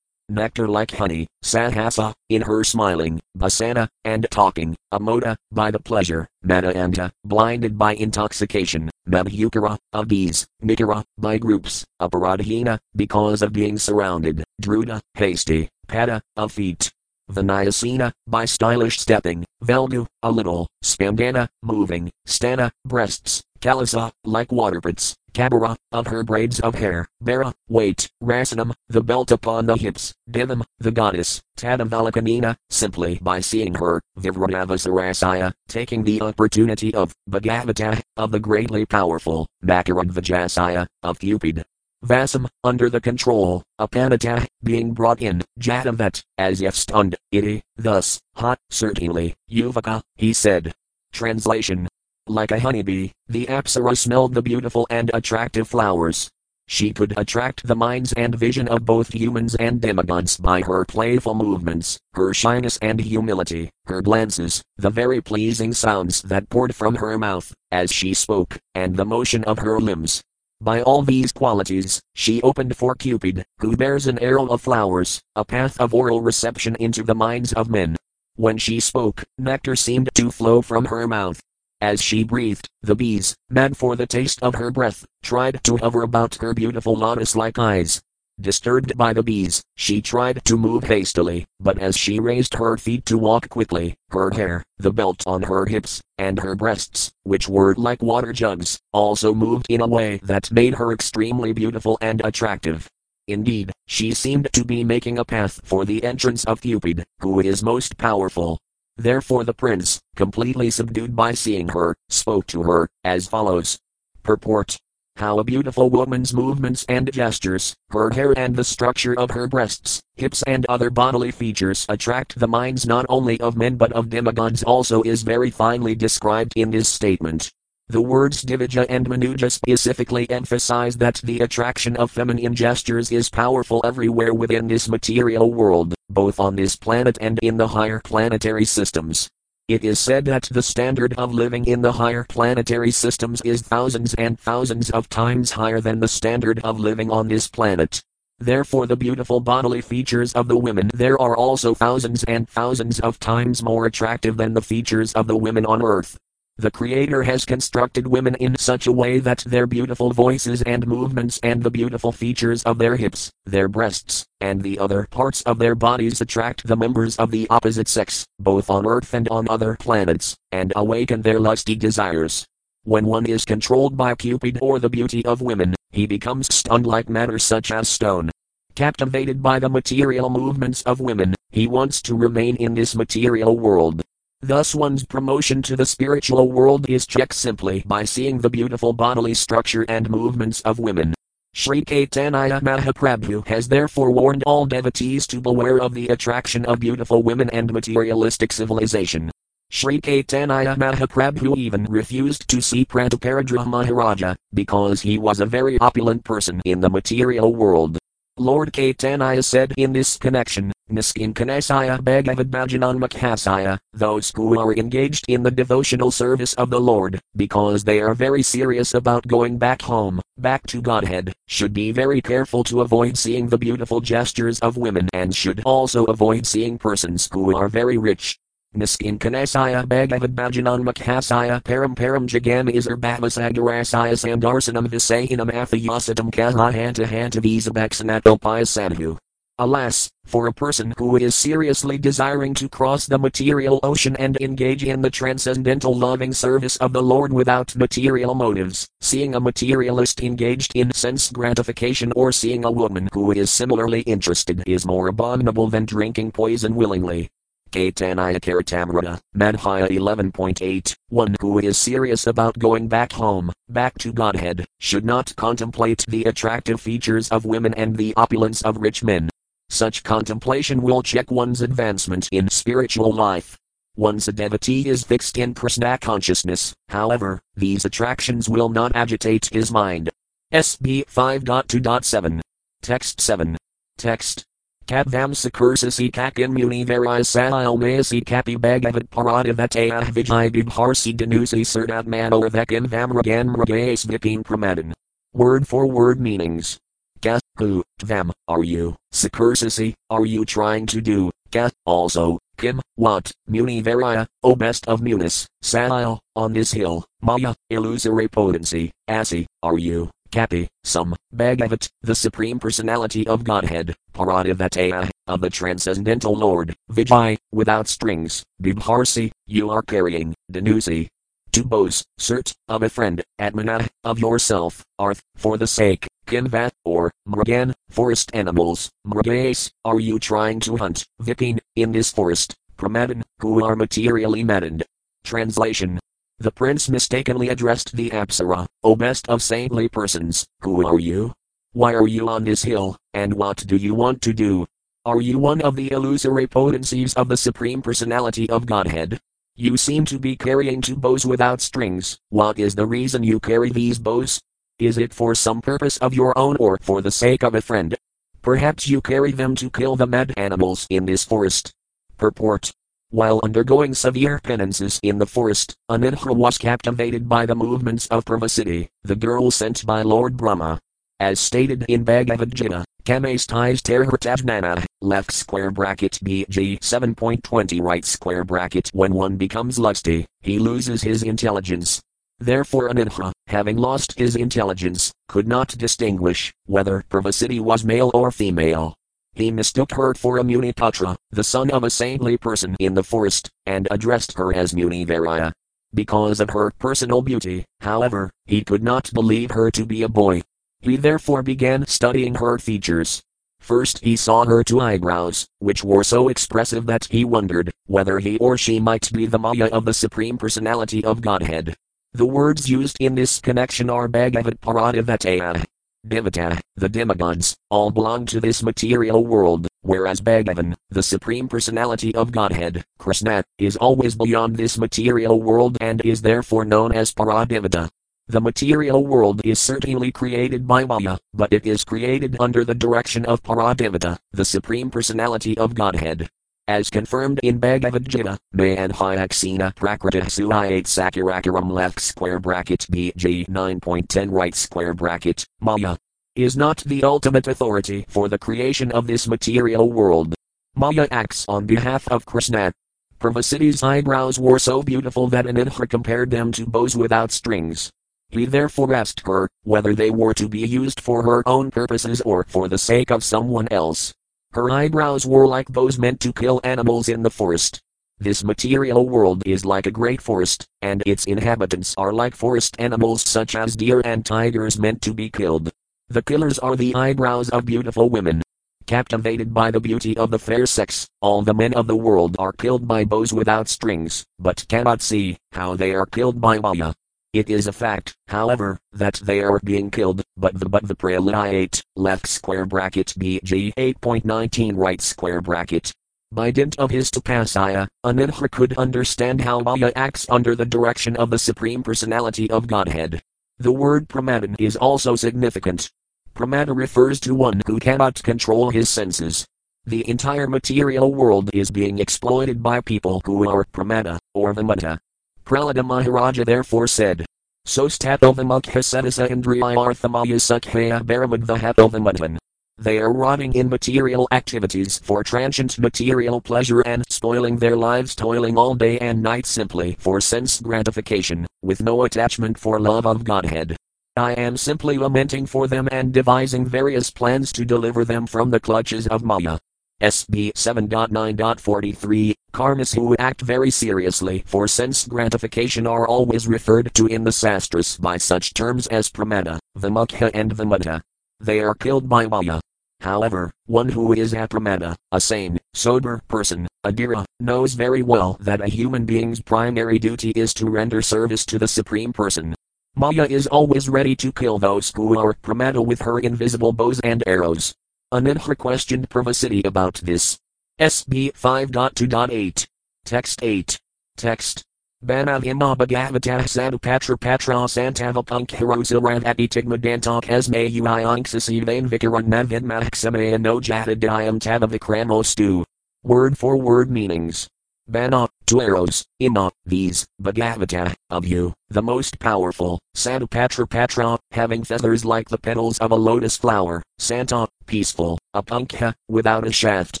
nectar like honey, Sahasa, in her smiling, Basana, and talking, Amoda, by the pleasure, Manaanda, uh, blinded by intoxication, Mabhukara, of bees, Nikara, by groups, Aparadhina, because of being surrounded, Druda, hasty, Pada, of feet, Vinayasena, by stylish stepping, Velgu, a little, Spandana, moving, Stana, breasts, Kalasa, like waterpits, Kabara, of her braids of hair, Bara, weight, Rasanam, the belt upon the hips, Divam, the goddess, Tadavalakamina, simply by seeing her, Vivradavasarasaya, taking the opportunity of, Bhagavata, of the greatly powerful, Makarad of Cupid, Vasam, under the control, Apanata, being brought in, Jatavat, as if stunned, iti, thus, hot, certainly, Yuvaka, he said. Translation Like a honeybee, the Apsara smelled the beautiful and attractive flowers. She could attract the minds and vision of both humans and demigods by her playful movements, her shyness and humility, her glances, the very pleasing sounds that poured from her mouth, as she spoke, and the motion of her limbs, by all these qualities, she opened for Cupid, who bears an arrow of flowers, a path of oral reception into the minds of men. When she spoke, nectar seemed to flow from her mouth. As she breathed, the bees, mad for the taste of her breath, tried to hover about her beautiful lotus like eyes, Disturbed by the bees, she tried to move hastily, but as she raised her feet to walk quickly, her hair, the belt on her hips, and her breasts, which were like water jugs, also moved in a way that made her extremely beautiful and attractive. Indeed, she seemed to be making a path for the entrance of Cupid, who is most powerful. Therefore the prince, completely subdued by seeing her, spoke to her, as follows. Purport how a beautiful woman's movements and gestures, her hair and the structure of her breasts, hips and other bodily features attract the minds not only of men but of demigods also is very finely described in this statement. The words Divija and Manuja specifically emphasize that the attraction of feminine gestures is powerful everywhere within this material world, both on this planet and in the higher planetary systems. It is said that the standard of living in the higher planetary systems is thousands and thousands of times higher than the standard of living on this planet. Therefore, the beautiful bodily features of the women there are also thousands and thousands of times more attractive than the features of the women on earth. The Creator has constructed women in such a way that their beautiful voices and movements and the beautiful features of their hips, their breasts, and the other parts of their bodies attract the members of the opposite sex, both on Earth and on other planets, and awaken their lusty desires. When one is controlled by Cupid or the beauty of women, he becomes stunned like matter such as stone. Captivated by the material movements of women, he wants to remain in this material world, Thus, one's promotion to the spiritual world is checked simply by seeing the beautiful bodily structure and movements of women. Sri Caitanya Mahaprabhu has therefore warned all devotees to beware of the attraction of beautiful women and materialistic civilization. Sri Caitanya Mahaprabhu even refused to see Prataparudraha Maharaja, because he was a very opulent person in the material world. Lord Caitanya said in this connection, Niskinkanasaya Bhagavad Bhajanan Makasaya, those who are engaged in the devotional service of the Lord, because they are very serious about going back home, back to Godhead, should be very careful to avoid seeing the beautiful gestures of women and should also avoid seeing persons who are very rich. Niskinkanasaya Bhagavad Bhajanan Makasaya Param Param Jagam Isar Bhavasagarasaya Sandarsanam Visayanam Athayasatam Kahahanta Hanta Visabhaksanato Sadhu. Alas, for a person who is seriously desiring to cross the material ocean and engage in the transcendental loving service of the Lord without material motives, seeing a materialist engaged in sense gratification or seeing a woman who is similarly interested is more abominable than drinking poison willingly. Caitanya Caritamrita, Madhya 11.8, one who is serious about going back home, back to Godhead, should not contemplate the attractive features of women and the opulence of rich men, such contemplation will check one's advancement in spiritual life. Once a devotee is fixed in Krishna consciousness, however, these attractions will not agitate his mind. SB 5.2.7. Text 7. Text. Kadvam sakursasi kakin muni varai sa'il mayasi kapi bhagavat paradavataya vijay bibharsi danusi sardat manoravekin vamragan mragayas vipin pramadan. Word for word meanings. Ka, who, them, are you, Sakursasi, are you trying to do, Ka, also, Kim, what, Muni Varaya, O best of Munis, Sa'il, on this hill, Maya, illusory potency, Asi, are you, Kapi, some, Bhagavat, the Supreme Personality of Godhead, Paradavataya, of the Transcendental Lord, Vijay, without strings, Bibharsi, you are carrying, Danusi, to boast, cert, of a friend, Atmana, of yourself, Arth, for the sake, Kinvat, or, Mragan, forest animals, Mragais, are you trying to hunt, Vipin, in this forest, Pramadan, who are materially maddened. Translation The prince mistakenly addressed the Apsara, O best of saintly persons, who are you? Why are you on this hill, and what do you want to do? Are you one of the illusory potencies of the Supreme Personality of Godhead? You seem to be carrying two bows without strings. What is the reason you carry these bows? Is it for some purpose of your own or for the sake of a friend? Perhaps you carry them to kill the mad animals in this forest. Purport. While undergoing severe penances in the forest, Agnidhra was captivated by the movements of Purvacitti, the girl sent by Lord Brahma. As stated in Bhagavad Gita, Kames ties Terhritajnana, left square bracket BG 7.20 right square bracket when one becomes lusty, he loses his intelligence. Therefore Agnidhra, having lost his intelligence, could not distinguish whether Purvacitti was male or female. He mistook her for a Muniputra, the son of a saintly person in the forest, and addressed her as Munivaraya. Because of her personal beauty, however, he could not believe her to be a boy, he therefore began studying her features. First he saw her two eyebrows, which were so expressive that he wondered whether he or she might be the Maya of the Supreme Personality of Godhead. The words used in this connection are Bhagavat Paradavataya. Devata, the demigods, all belong to this material world, whereas Bhagavan, the Supreme Personality of Godhead, Krishna, is always beyond this material world and is therefore known as Paradevata. The material world is certainly created by Maya, but it is created under the direction of Paradevata, the Supreme Personality of Godhead. As confirmed in Bhagavad Gita, Manhyaksena Prakrita Suayate Sakurakaram left square bracket BG 9.10 right square bracket, Maya is not the ultimate authority for the creation of this material world. Maya acts on behalf of Krishna. Purvacitti's eyebrows were so beautiful that Agnidhra compared them to bows without strings. He therefore asked her whether they were to be used for her own purposes or for the sake of someone else. Her eyebrows were like those meant to kill animals in the forest. This material world is like a great forest, and its inhabitants are like forest animals such as deer and tigers meant to be killed. The killers are the eyebrows of beautiful women. Captivated by the beauty of the fair sex, all the men of the world are killed by bows without strings, but cannot see how they are killed by Maya. It is a fact, however, that they are being killed, but the but the preliate, left square bracket BG 8.19 right square bracket. By dint of his tapasya, Agnidhra could understand how Maya acts under the direction of the Supreme Personality of Godhead. The word pramadan is also significant. Pramada refers to one who cannot control his senses. The entire material world is being exploited by people who are pramada, or vimata. Prahlada Maharaja therefore said, Sostatovamukhasetasa Indriyarthamaya Sukhaya Baramadvahatovamudvan. They are rotting in material activities for transient material pleasure and spoiling their lives toiling all day and night simply for sense gratification, with no attachment for love of Godhead. I am simply lamenting for them and devising various plans to deliver them from the clutches of Maya. SB 7.9.43 Karmas who act very seriously for sense gratification are always referred to in the sastras by such terms as pramada, vimukha, and the vimutta. They are killed by Maya. However, one who is a pramada, a sane, sober person, a dhira, knows very well that a human being's primary duty is to render service to the Supreme Person. Maya is always ready to kill those who are pramada with her invisible bows and arrows. Agnidhra questioned Purvacitti about this. SB 5.2.8. Text 8. Text. Banavima Bhagavatah Sadupatra Patra Santavapunkharosilravati Tigmadantak Esme Uianksasivain Vikaran Navidmaxamaya no Jatadayam Tavavikramostu. Word for word meanings. Bana, two arrows, Ima, these, Bhagavata, of you, the most powerful, Sadupatra Patra, having feathers like the petals of a lotus flower, Santa, peaceful, Apunkha, without a shaft,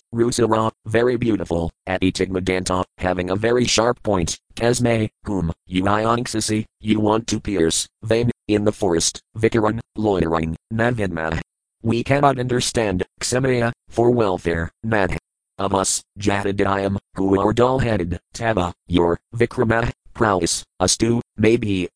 Rusara, very beautiful, Atitigmadanta, having a very sharp point, Kasme, whom, you Ionxasi, you want to pierce, Vain, in the forest, Vikaran, loitering, Navidma. We cannot understand, Xemaya, for welfare, Nad, of us, Jatadayam, who are dull headed, Tava, your, Vikrama, prowess, astu, may be.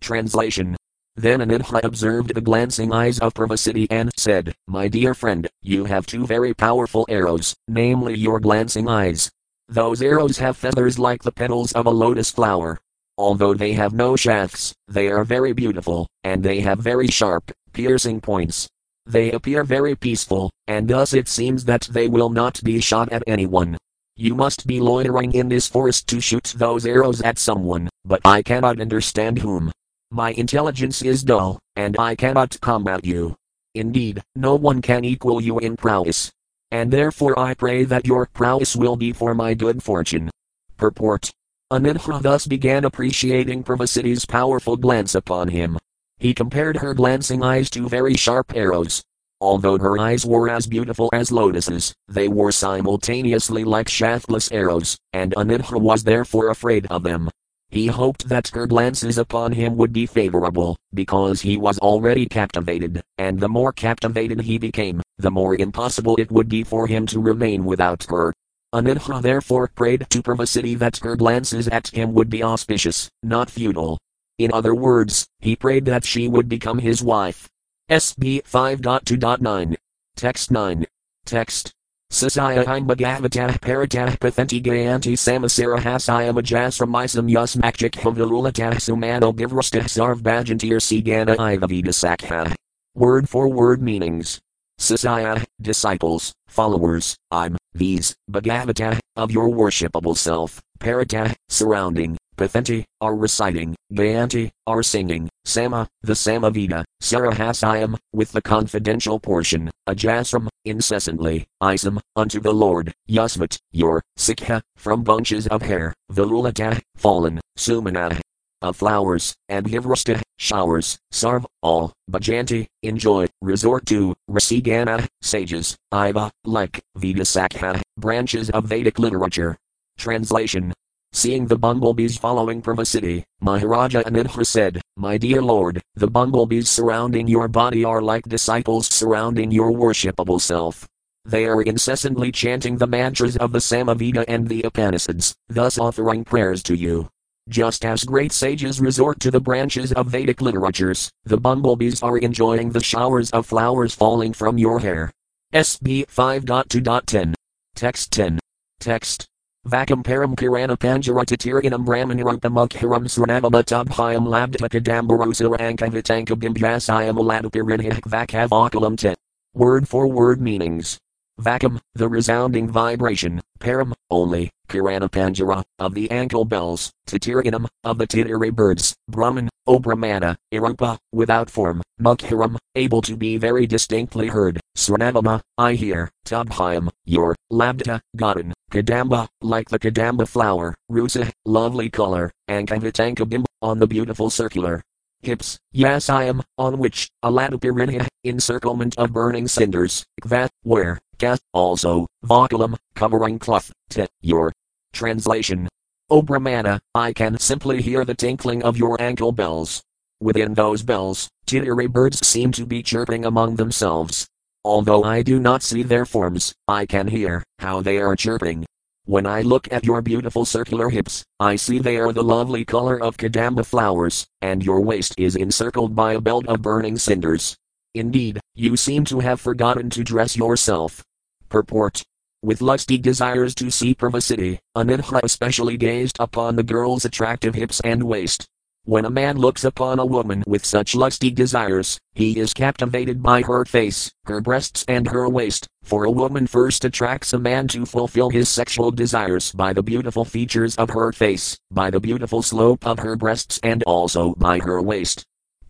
Translation Then Agnidhra observed the glancing eyes of Purvacitti and said, My dear friend, you have two very powerful arrows, namely your glancing eyes. Those arrows have feathers like the petals of a lotus flower. Although they have no shafts, they are very beautiful, and they have very sharp, piercing points. They appear very peaceful, and thus it seems that they will not be shot at anyone. You must be loitering in this forest to shoot those arrows at someone, but I cannot understand whom. My intelligence is dull, and I cannot combat you. Indeed, no one can equal you in prowess. And therefore I pray that your prowess will be for my good fortune. Purport Agnidhra thus began appreciating Purvacitti's powerful glance upon him. He compared her glancing eyes to very sharp arrows. Although her eyes were as beautiful as lotuses, they were simultaneously like shaftless arrows, and Agnidhra was therefore afraid of them. He hoped that her glances upon him would be favorable, because he was already captivated, and the more captivated he became, the more impossible it would be for him to remain without her. Agnidhra therefore prayed to Purvacitti that her glances at him would be auspicious, not futile. In other words, he prayed that she would become his wife. SB 5.2.9. Text 9. Text. Sasaya Bhagavatah Paratah Pathenti Gayanti Samasara Hasayam Ajasramisam Yasmakchik Havilulatah Sumano Bivrastah Sarv Bhajantir Sigana Ivavida Sakha. Word for word meanings. Sasaya, disciples, followers, I'm, these, Bhagavata, of your worshipable self, Parata, surrounding, Pathenti, are reciting, Gayanti, are singing, Sama, the Samaveda, Sarahasayam, with the confidential portion, Ajasram, incessantly, Isam, unto the Lord, Yasvat, your, Sikha, from bunches of hair, Vilulata, fallen, Sumana, of flowers, and Hivrasta, showers, Sarv, all, Bhajanti, enjoy, resort to, Rasigana, sages, Iva, like, Vedasakha, branches of Vedic literature. Translation Seeing the bumblebees following Purvacitti, Maharaja Agnidhra said, My dear Lord, the bumblebees surrounding your body are like disciples surrounding your worshipable self. They are incessantly chanting the mantras of the Samaveda and the Upanishads, thus offering prayers to you. Just as great sages resort to the branches of Vedic literatures, the bumblebees are enjoying the showers of flowers falling from your hair. SB 5.2.10. Text 10. Text. Vakamparam Kirana Panjaratatiranam Brahmanirupamukharam Sranavamatabhyam Labdhakadambarosarankavatanka Bimbasayam Aladapirinhik Vakavakalam te. Word for word meanings. Vakam, the resounding vibration, param, only, Kirana Panjara, of the ankle bells, Tatiranam, of the tittery birds, Brahman, O Brahmana, Irupa, without form, Mukharam, able to be very distinctly heard, Sranavama, I hear, Tabhyam, your, Labdha, gotten, Kadamba, like the Kadamba flower, Rusa, lovely color, Ankavitankabim, on the beautiful circular. Hips, yes I am, on which, a Aladapirinya, encirclement of burning cinders, that, where, cast, also, Voculum, covering cloth, t, your. Translation. O Brahmana, I can simply hear the tinkling of your ankle bells. Within those bells, tittery birds seem to be chirping among themselves. Although I do not see their forms, I can hear how they are chirping. When I look at your beautiful circular hips, I see they are the lovely color of kadamba flowers, and your waist is encircled by a belt of burning cinders. Indeed, you seem to have forgotten to dress yourself. Purport. With lusty desires to see Purvacitti, Agnidhra especially gazed upon the girl's attractive hips and waist. When a man looks upon a woman with such lusty desires, he is captivated by her face, her breasts, and her waist, for a woman first attracts a man to fulfill his sexual desires by the beautiful features of her face, by the beautiful slope of her breasts, and also by her waist.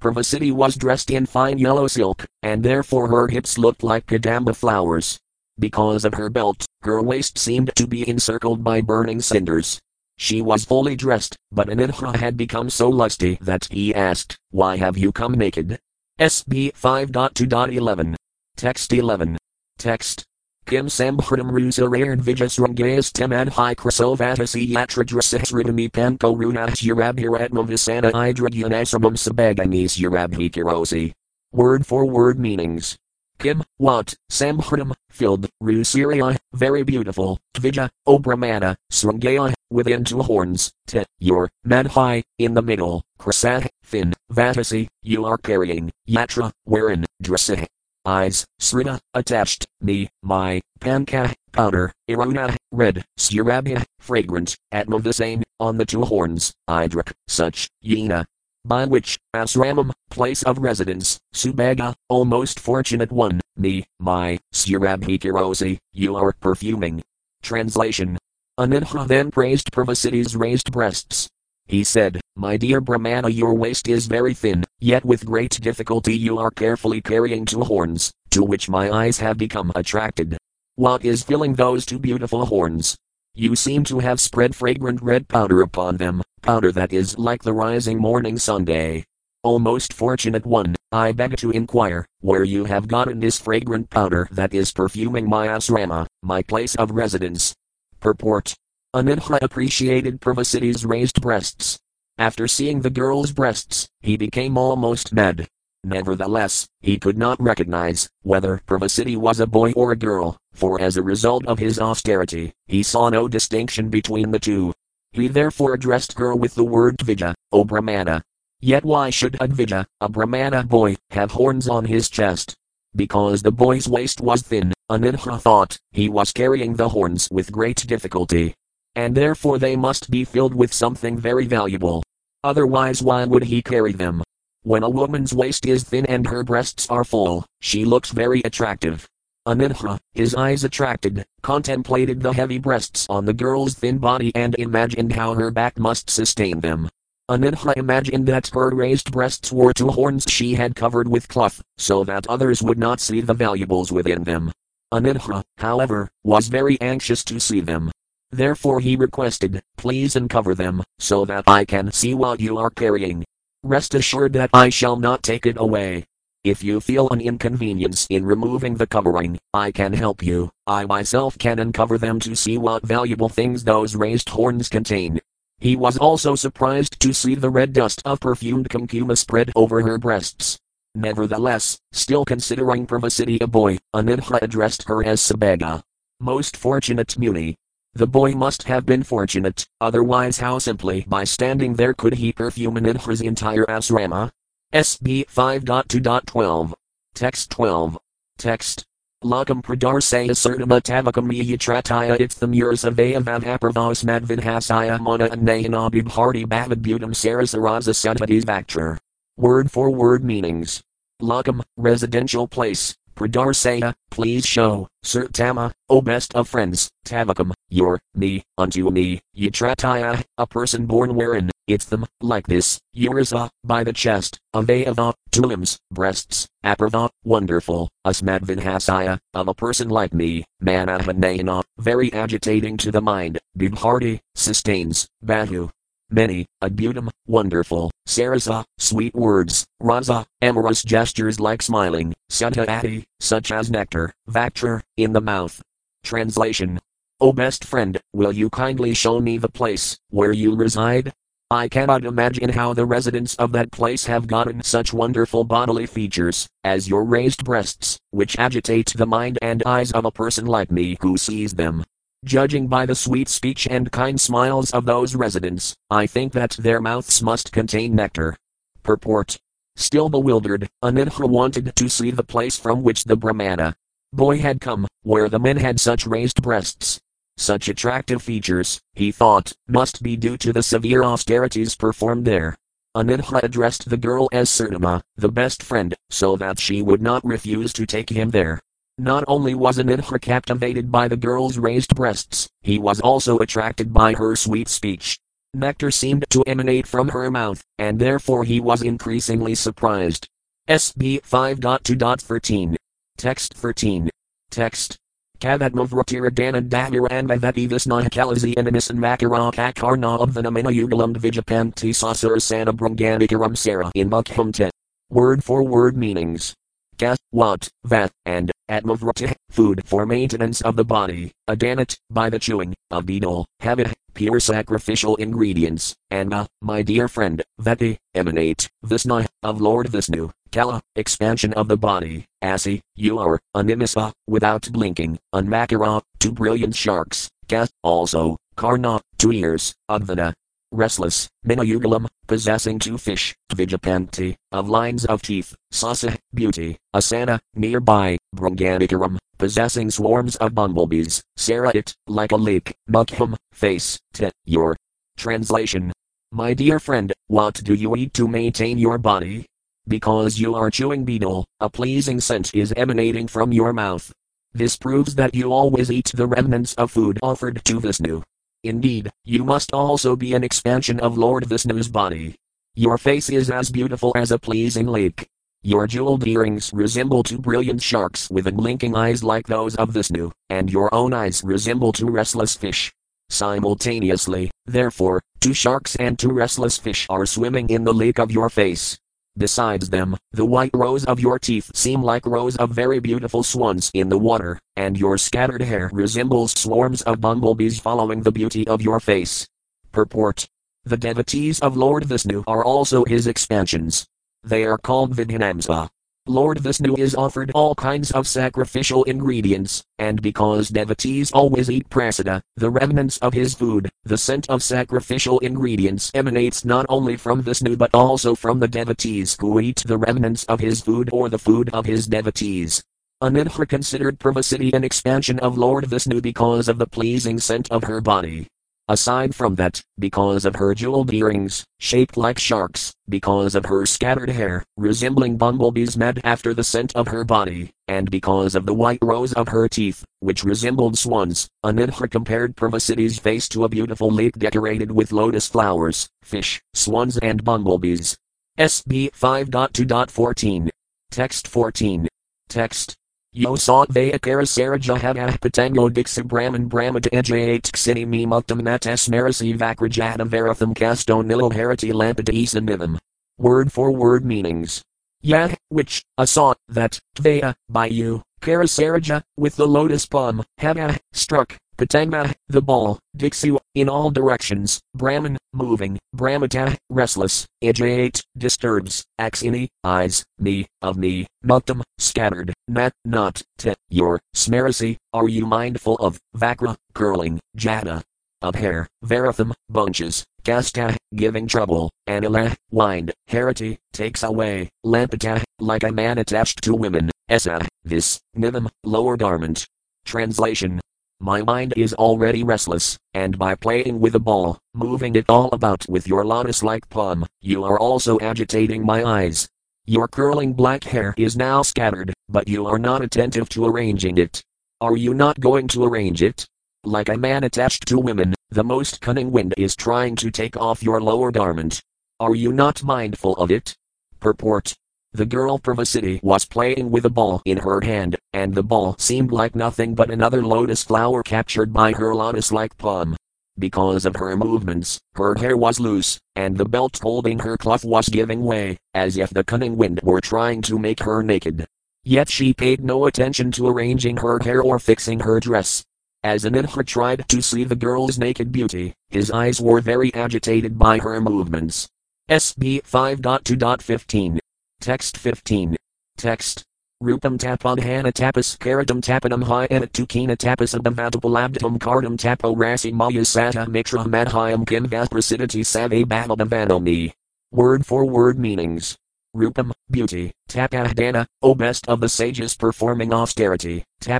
Purvacitti was dressed in fine yellow silk, and therefore her hips looked like kadamba flowers. Because of her belt, her waist seemed to be encircled by burning cinders. She was fully dressed, but Agnidhra had become so lusty that he asked, Why have you come naked? SB 5.2.11. Text 11. Text. Kim sambhritam rusaraird vijasrangayas temadhi krasovatasi yatradrasahridami panko runah yurabhiratma visana idragyanasramam sabaganis yurabhi kirosi. Word for word meanings. Kim, what, Samhritam, filled, Rusiriya, very beautiful, Tvija, O Brahmana, Srangaya, within two horns, Te, your, Madhai, in the middle, Krasah, thin, Vatasi, you are carrying, Yatra, wherein, Drasah, eyes, Srita, attached, me, my, Panka, powder, Iruna, red, Surabhya, fragrant, Atma the same, on the two horns, Idrak, such, Yena, by which, asramam, place of residence, Subhaga, almost fortunate one, me, my, Surabhikirosi, you are perfuming. Translation. Agnidhra then praised Purvacitti's raised breasts. He said, My dear Brahmana, your waist is very thin, yet with great difficulty you are carefully carrying two horns, to which my eyes have become attracted. What is filling those two beautiful horns? You seem to have spread fragrant red powder upon them, powder that is like the rising morning Sunday. O most fortunate one, I beg to inquire, where you have gotten this fragrant powder that is perfuming my asrama, my place of residence. Purport. Agnidhra appreciated Purvacitti's raised breasts. After seeing the girl's breasts, he became almost mad. Nevertheless, he could not recognize whether Purvacitti was a boy or a girl, for as a result of his austerity, he saw no distinction between the two. He therefore addressed her with the word Dvija, O Brahmana. Yet why should Advija, a Brahmana boy, have horns on his chest? Because the boy's waist was thin, Agnidhra thought, he was carrying the horns with great difficulty. And therefore they must be filled with something very valuable. Otherwise why would he carry them? When a woman's waist is thin and her breasts are full, she looks very attractive. Agnidhra, his eyes attracted, contemplated the heavy breasts on the girl's thin body and imagined how her back must sustain them. Agnidhra imagined that her raised breasts were two horns she had covered with cloth, so that others would not see the valuables within them. Agnidhra, however, was very anxious to see them. Therefore he requested, Please uncover them, so that I can see what you are carrying. Rest assured that I shall not take it away. If you feel an inconvenience in removing the covering, I can help you. I myself can uncover them to see what valuable things those raised horns contain. He was also surprised to see the red dust of perfumed kumkuma spread over her breasts. Nevertheless, still considering Purvacitti a boy, Agnidhra addressed her as Sabaga. Most fortunate Muni, the boy must have been fortunate, otherwise, how simply by standing there could he perfume Agnidhra's entire asrama? SB 5.2.12. Text 12. Text. Lakam pradarsaya certama tavakam yatrataya itstham ursavaya vavhapravas madvidhasaya mana anayanabibharti bhavadbutam sarasaraza sudhatis vacture. Word for word meanings. Lakam, residential place, Pradarsaya, please show, Sir Tama, O best of friends, Tavakam, your, me, unto me, Yatrataya, a person born wherein, It's them, like this, Urasa, by the chest, Avayava, two limbs, breasts, Aprava, wonderful, Asmadvinhasaya, of a person like me, Manahanayana, very agitating to the mind, Bibharti, sustains, Bahu, many, adbutum, wonderful, sarasa, sweet words, rasa, amorous gestures like smiling, sataati, such as nectar, vacture, in the mouth. Translation O best friend, will you kindly show me the place where you reside? I cannot imagine how the residents of that place have gotten such wonderful bodily features, as your raised breasts, which agitate the mind and eyes of a person like me who sees them. Judging by the sweet speech and kind smiles of those residents, I think that their mouths must contain nectar. Purport. Still bewildered, Agnidhra wanted to see the place from which the Brahmana boy had come, where the men had such raised breasts. Such attractive features, he thought, must be due to the severe austerities performed there. Agnidhra addressed the girl as Surdama, the best friend, so that she would not refuse to take him there. Not only was Agnidhra captivated by the girl's raised breasts, he was also attracted by her sweet speech. Nectar seemed to emanate from her mouth, and therefore he was increasingly surprised. SB 5.2.13. Text 13. Text. Kavatmavratiradanad Dahiranvavati Visnahakalazi Enemisan Makarakakarna of the Namina Yugalam Vijapanti Sasur Sana Brunganikaram Sara in Mukhumte. Word for word meanings. Kas, what, vat, and Atmavrata, food for maintenance of the body, adanat, by the chewing, of betel, habit, pure sacrificial ingredients, and uh, my dear friend, vati, emanate, Visna, of Lord Vishnu, Kala, expansion of the body, Asi, you are, Animisa, without blinking, Unmakara, two brilliant sharks, gas, also, Karna, two ears, Advana, restless, Minayugalam, possessing two fish, Vijapanti, of lines of teeth, Sasa, beauty, Asana, nearby, Brunganikaram, possessing swarms of bumblebees, Sarait, like a lake, Mukham, face, te, your. Translation. My dear friend, what do you eat to maintain your body? Because you are chewing betel, a pleasing scent is emanating from your mouth. This proves that you always eat the remnants of food offered to Vishnu. Indeed, you must also be an expansion of Lord Vishnu's body. Your face is as beautiful as a pleasing lake. Your jeweled earrings resemble two brilliant sharks with unblinking eyes like those of Vishnu, and your own eyes resemble two restless fish. Simultaneously, therefore, two sharks and two restless fish are swimming in the lake of your face. Besides them, the white rows of your teeth seem like rows of very beautiful swans in the water, and your scattered hair resembles swarms of bumblebees following the beauty of your face. Purport The devotees of Lord Vishnu are also his expansions. They are called Vidhanamsa. Lord Vishnu is offered all kinds of sacrificial ingredients, and because devotees always eat prasada, the remnants of his food, the scent of sacrificial ingredients emanates not only from Vishnu but also from the devotees who eat the remnants of his food or the food of his devotees. Agnidhra considered Purvacitti an expansion of Lord Vishnu because of the pleasing scent of her body. Aside from that, because of her jeweled earrings, shaped like sharks, because of her scattered hair, resembling bumblebees mad after the scent of her body, and because of the white rows of her teeth, which resembled swans, Agnidhra compared Purvacitti's face to a beautiful lake decorated with lotus flowers, fish, swans and bumblebees. SB 5.2.14. Text 14. Text Yo Satvaya Karasarajahada Patango Dixa Brahman Brahmata Ejayat Ksini Me Muktam Natas Marasi Vakrajata Varatham Casto Nilo Harati Lampada Isanivim. Word for word meanings. Yah, which, sought, that, Tvaya, by you, Karasaraja, with the lotus palm, Hava, struck, Patanga, the ball, Dixu, in all directions, Brahman, moving, Brahmata, restless, Ejayate, disturbs, Axini, eyes, me, of me, Muktam, scattered, Nat, not, te, your, Smarasi, are you mindful of, Vakra, curling, Jada, of hair, Varatham, bunches, Kasta, giving trouble, Anila, wind, Harati, takes away, Lampata, like a man attached to women, Esa, this, Nivam, lower garment. Translation my mind is already restless, and by playing with a ball, moving it all about with your lotus like palm, you are also agitating my eyes. Your curling black hair is now scattered, but you are not attentive to arranging it. Are you not going to arrange it? Like a man attached to women, The most cunning wind is trying to take off your lower garment. Are you not mindful of it? Purport. The girl Purvacitti was playing with a ball in her hand, and the ball seemed like nothing but another lotus flower captured by her lotus like palm. Because of her movements, her hair was loose, and the belt holding her cloth was giving way, as if the cunning wind were trying to make her naked. Yet she paid no attention to arranging her hair or fixing her dress. As Agnidhra tried to see the girl's naked beauty, his eyes were very agitated by her movements. SB 5.2.15. Text 15. Text. Rupam tapadhana tapas karatam tapanam hyana tukina tapas abhavadapalabdatam kardam tapo rasi maya sata mitra madhyam kim vaprasidati save bhavadavanomi. Word for word meanings. Rupam, beauty, tapahdana, O best of the sages performing austerity, tapa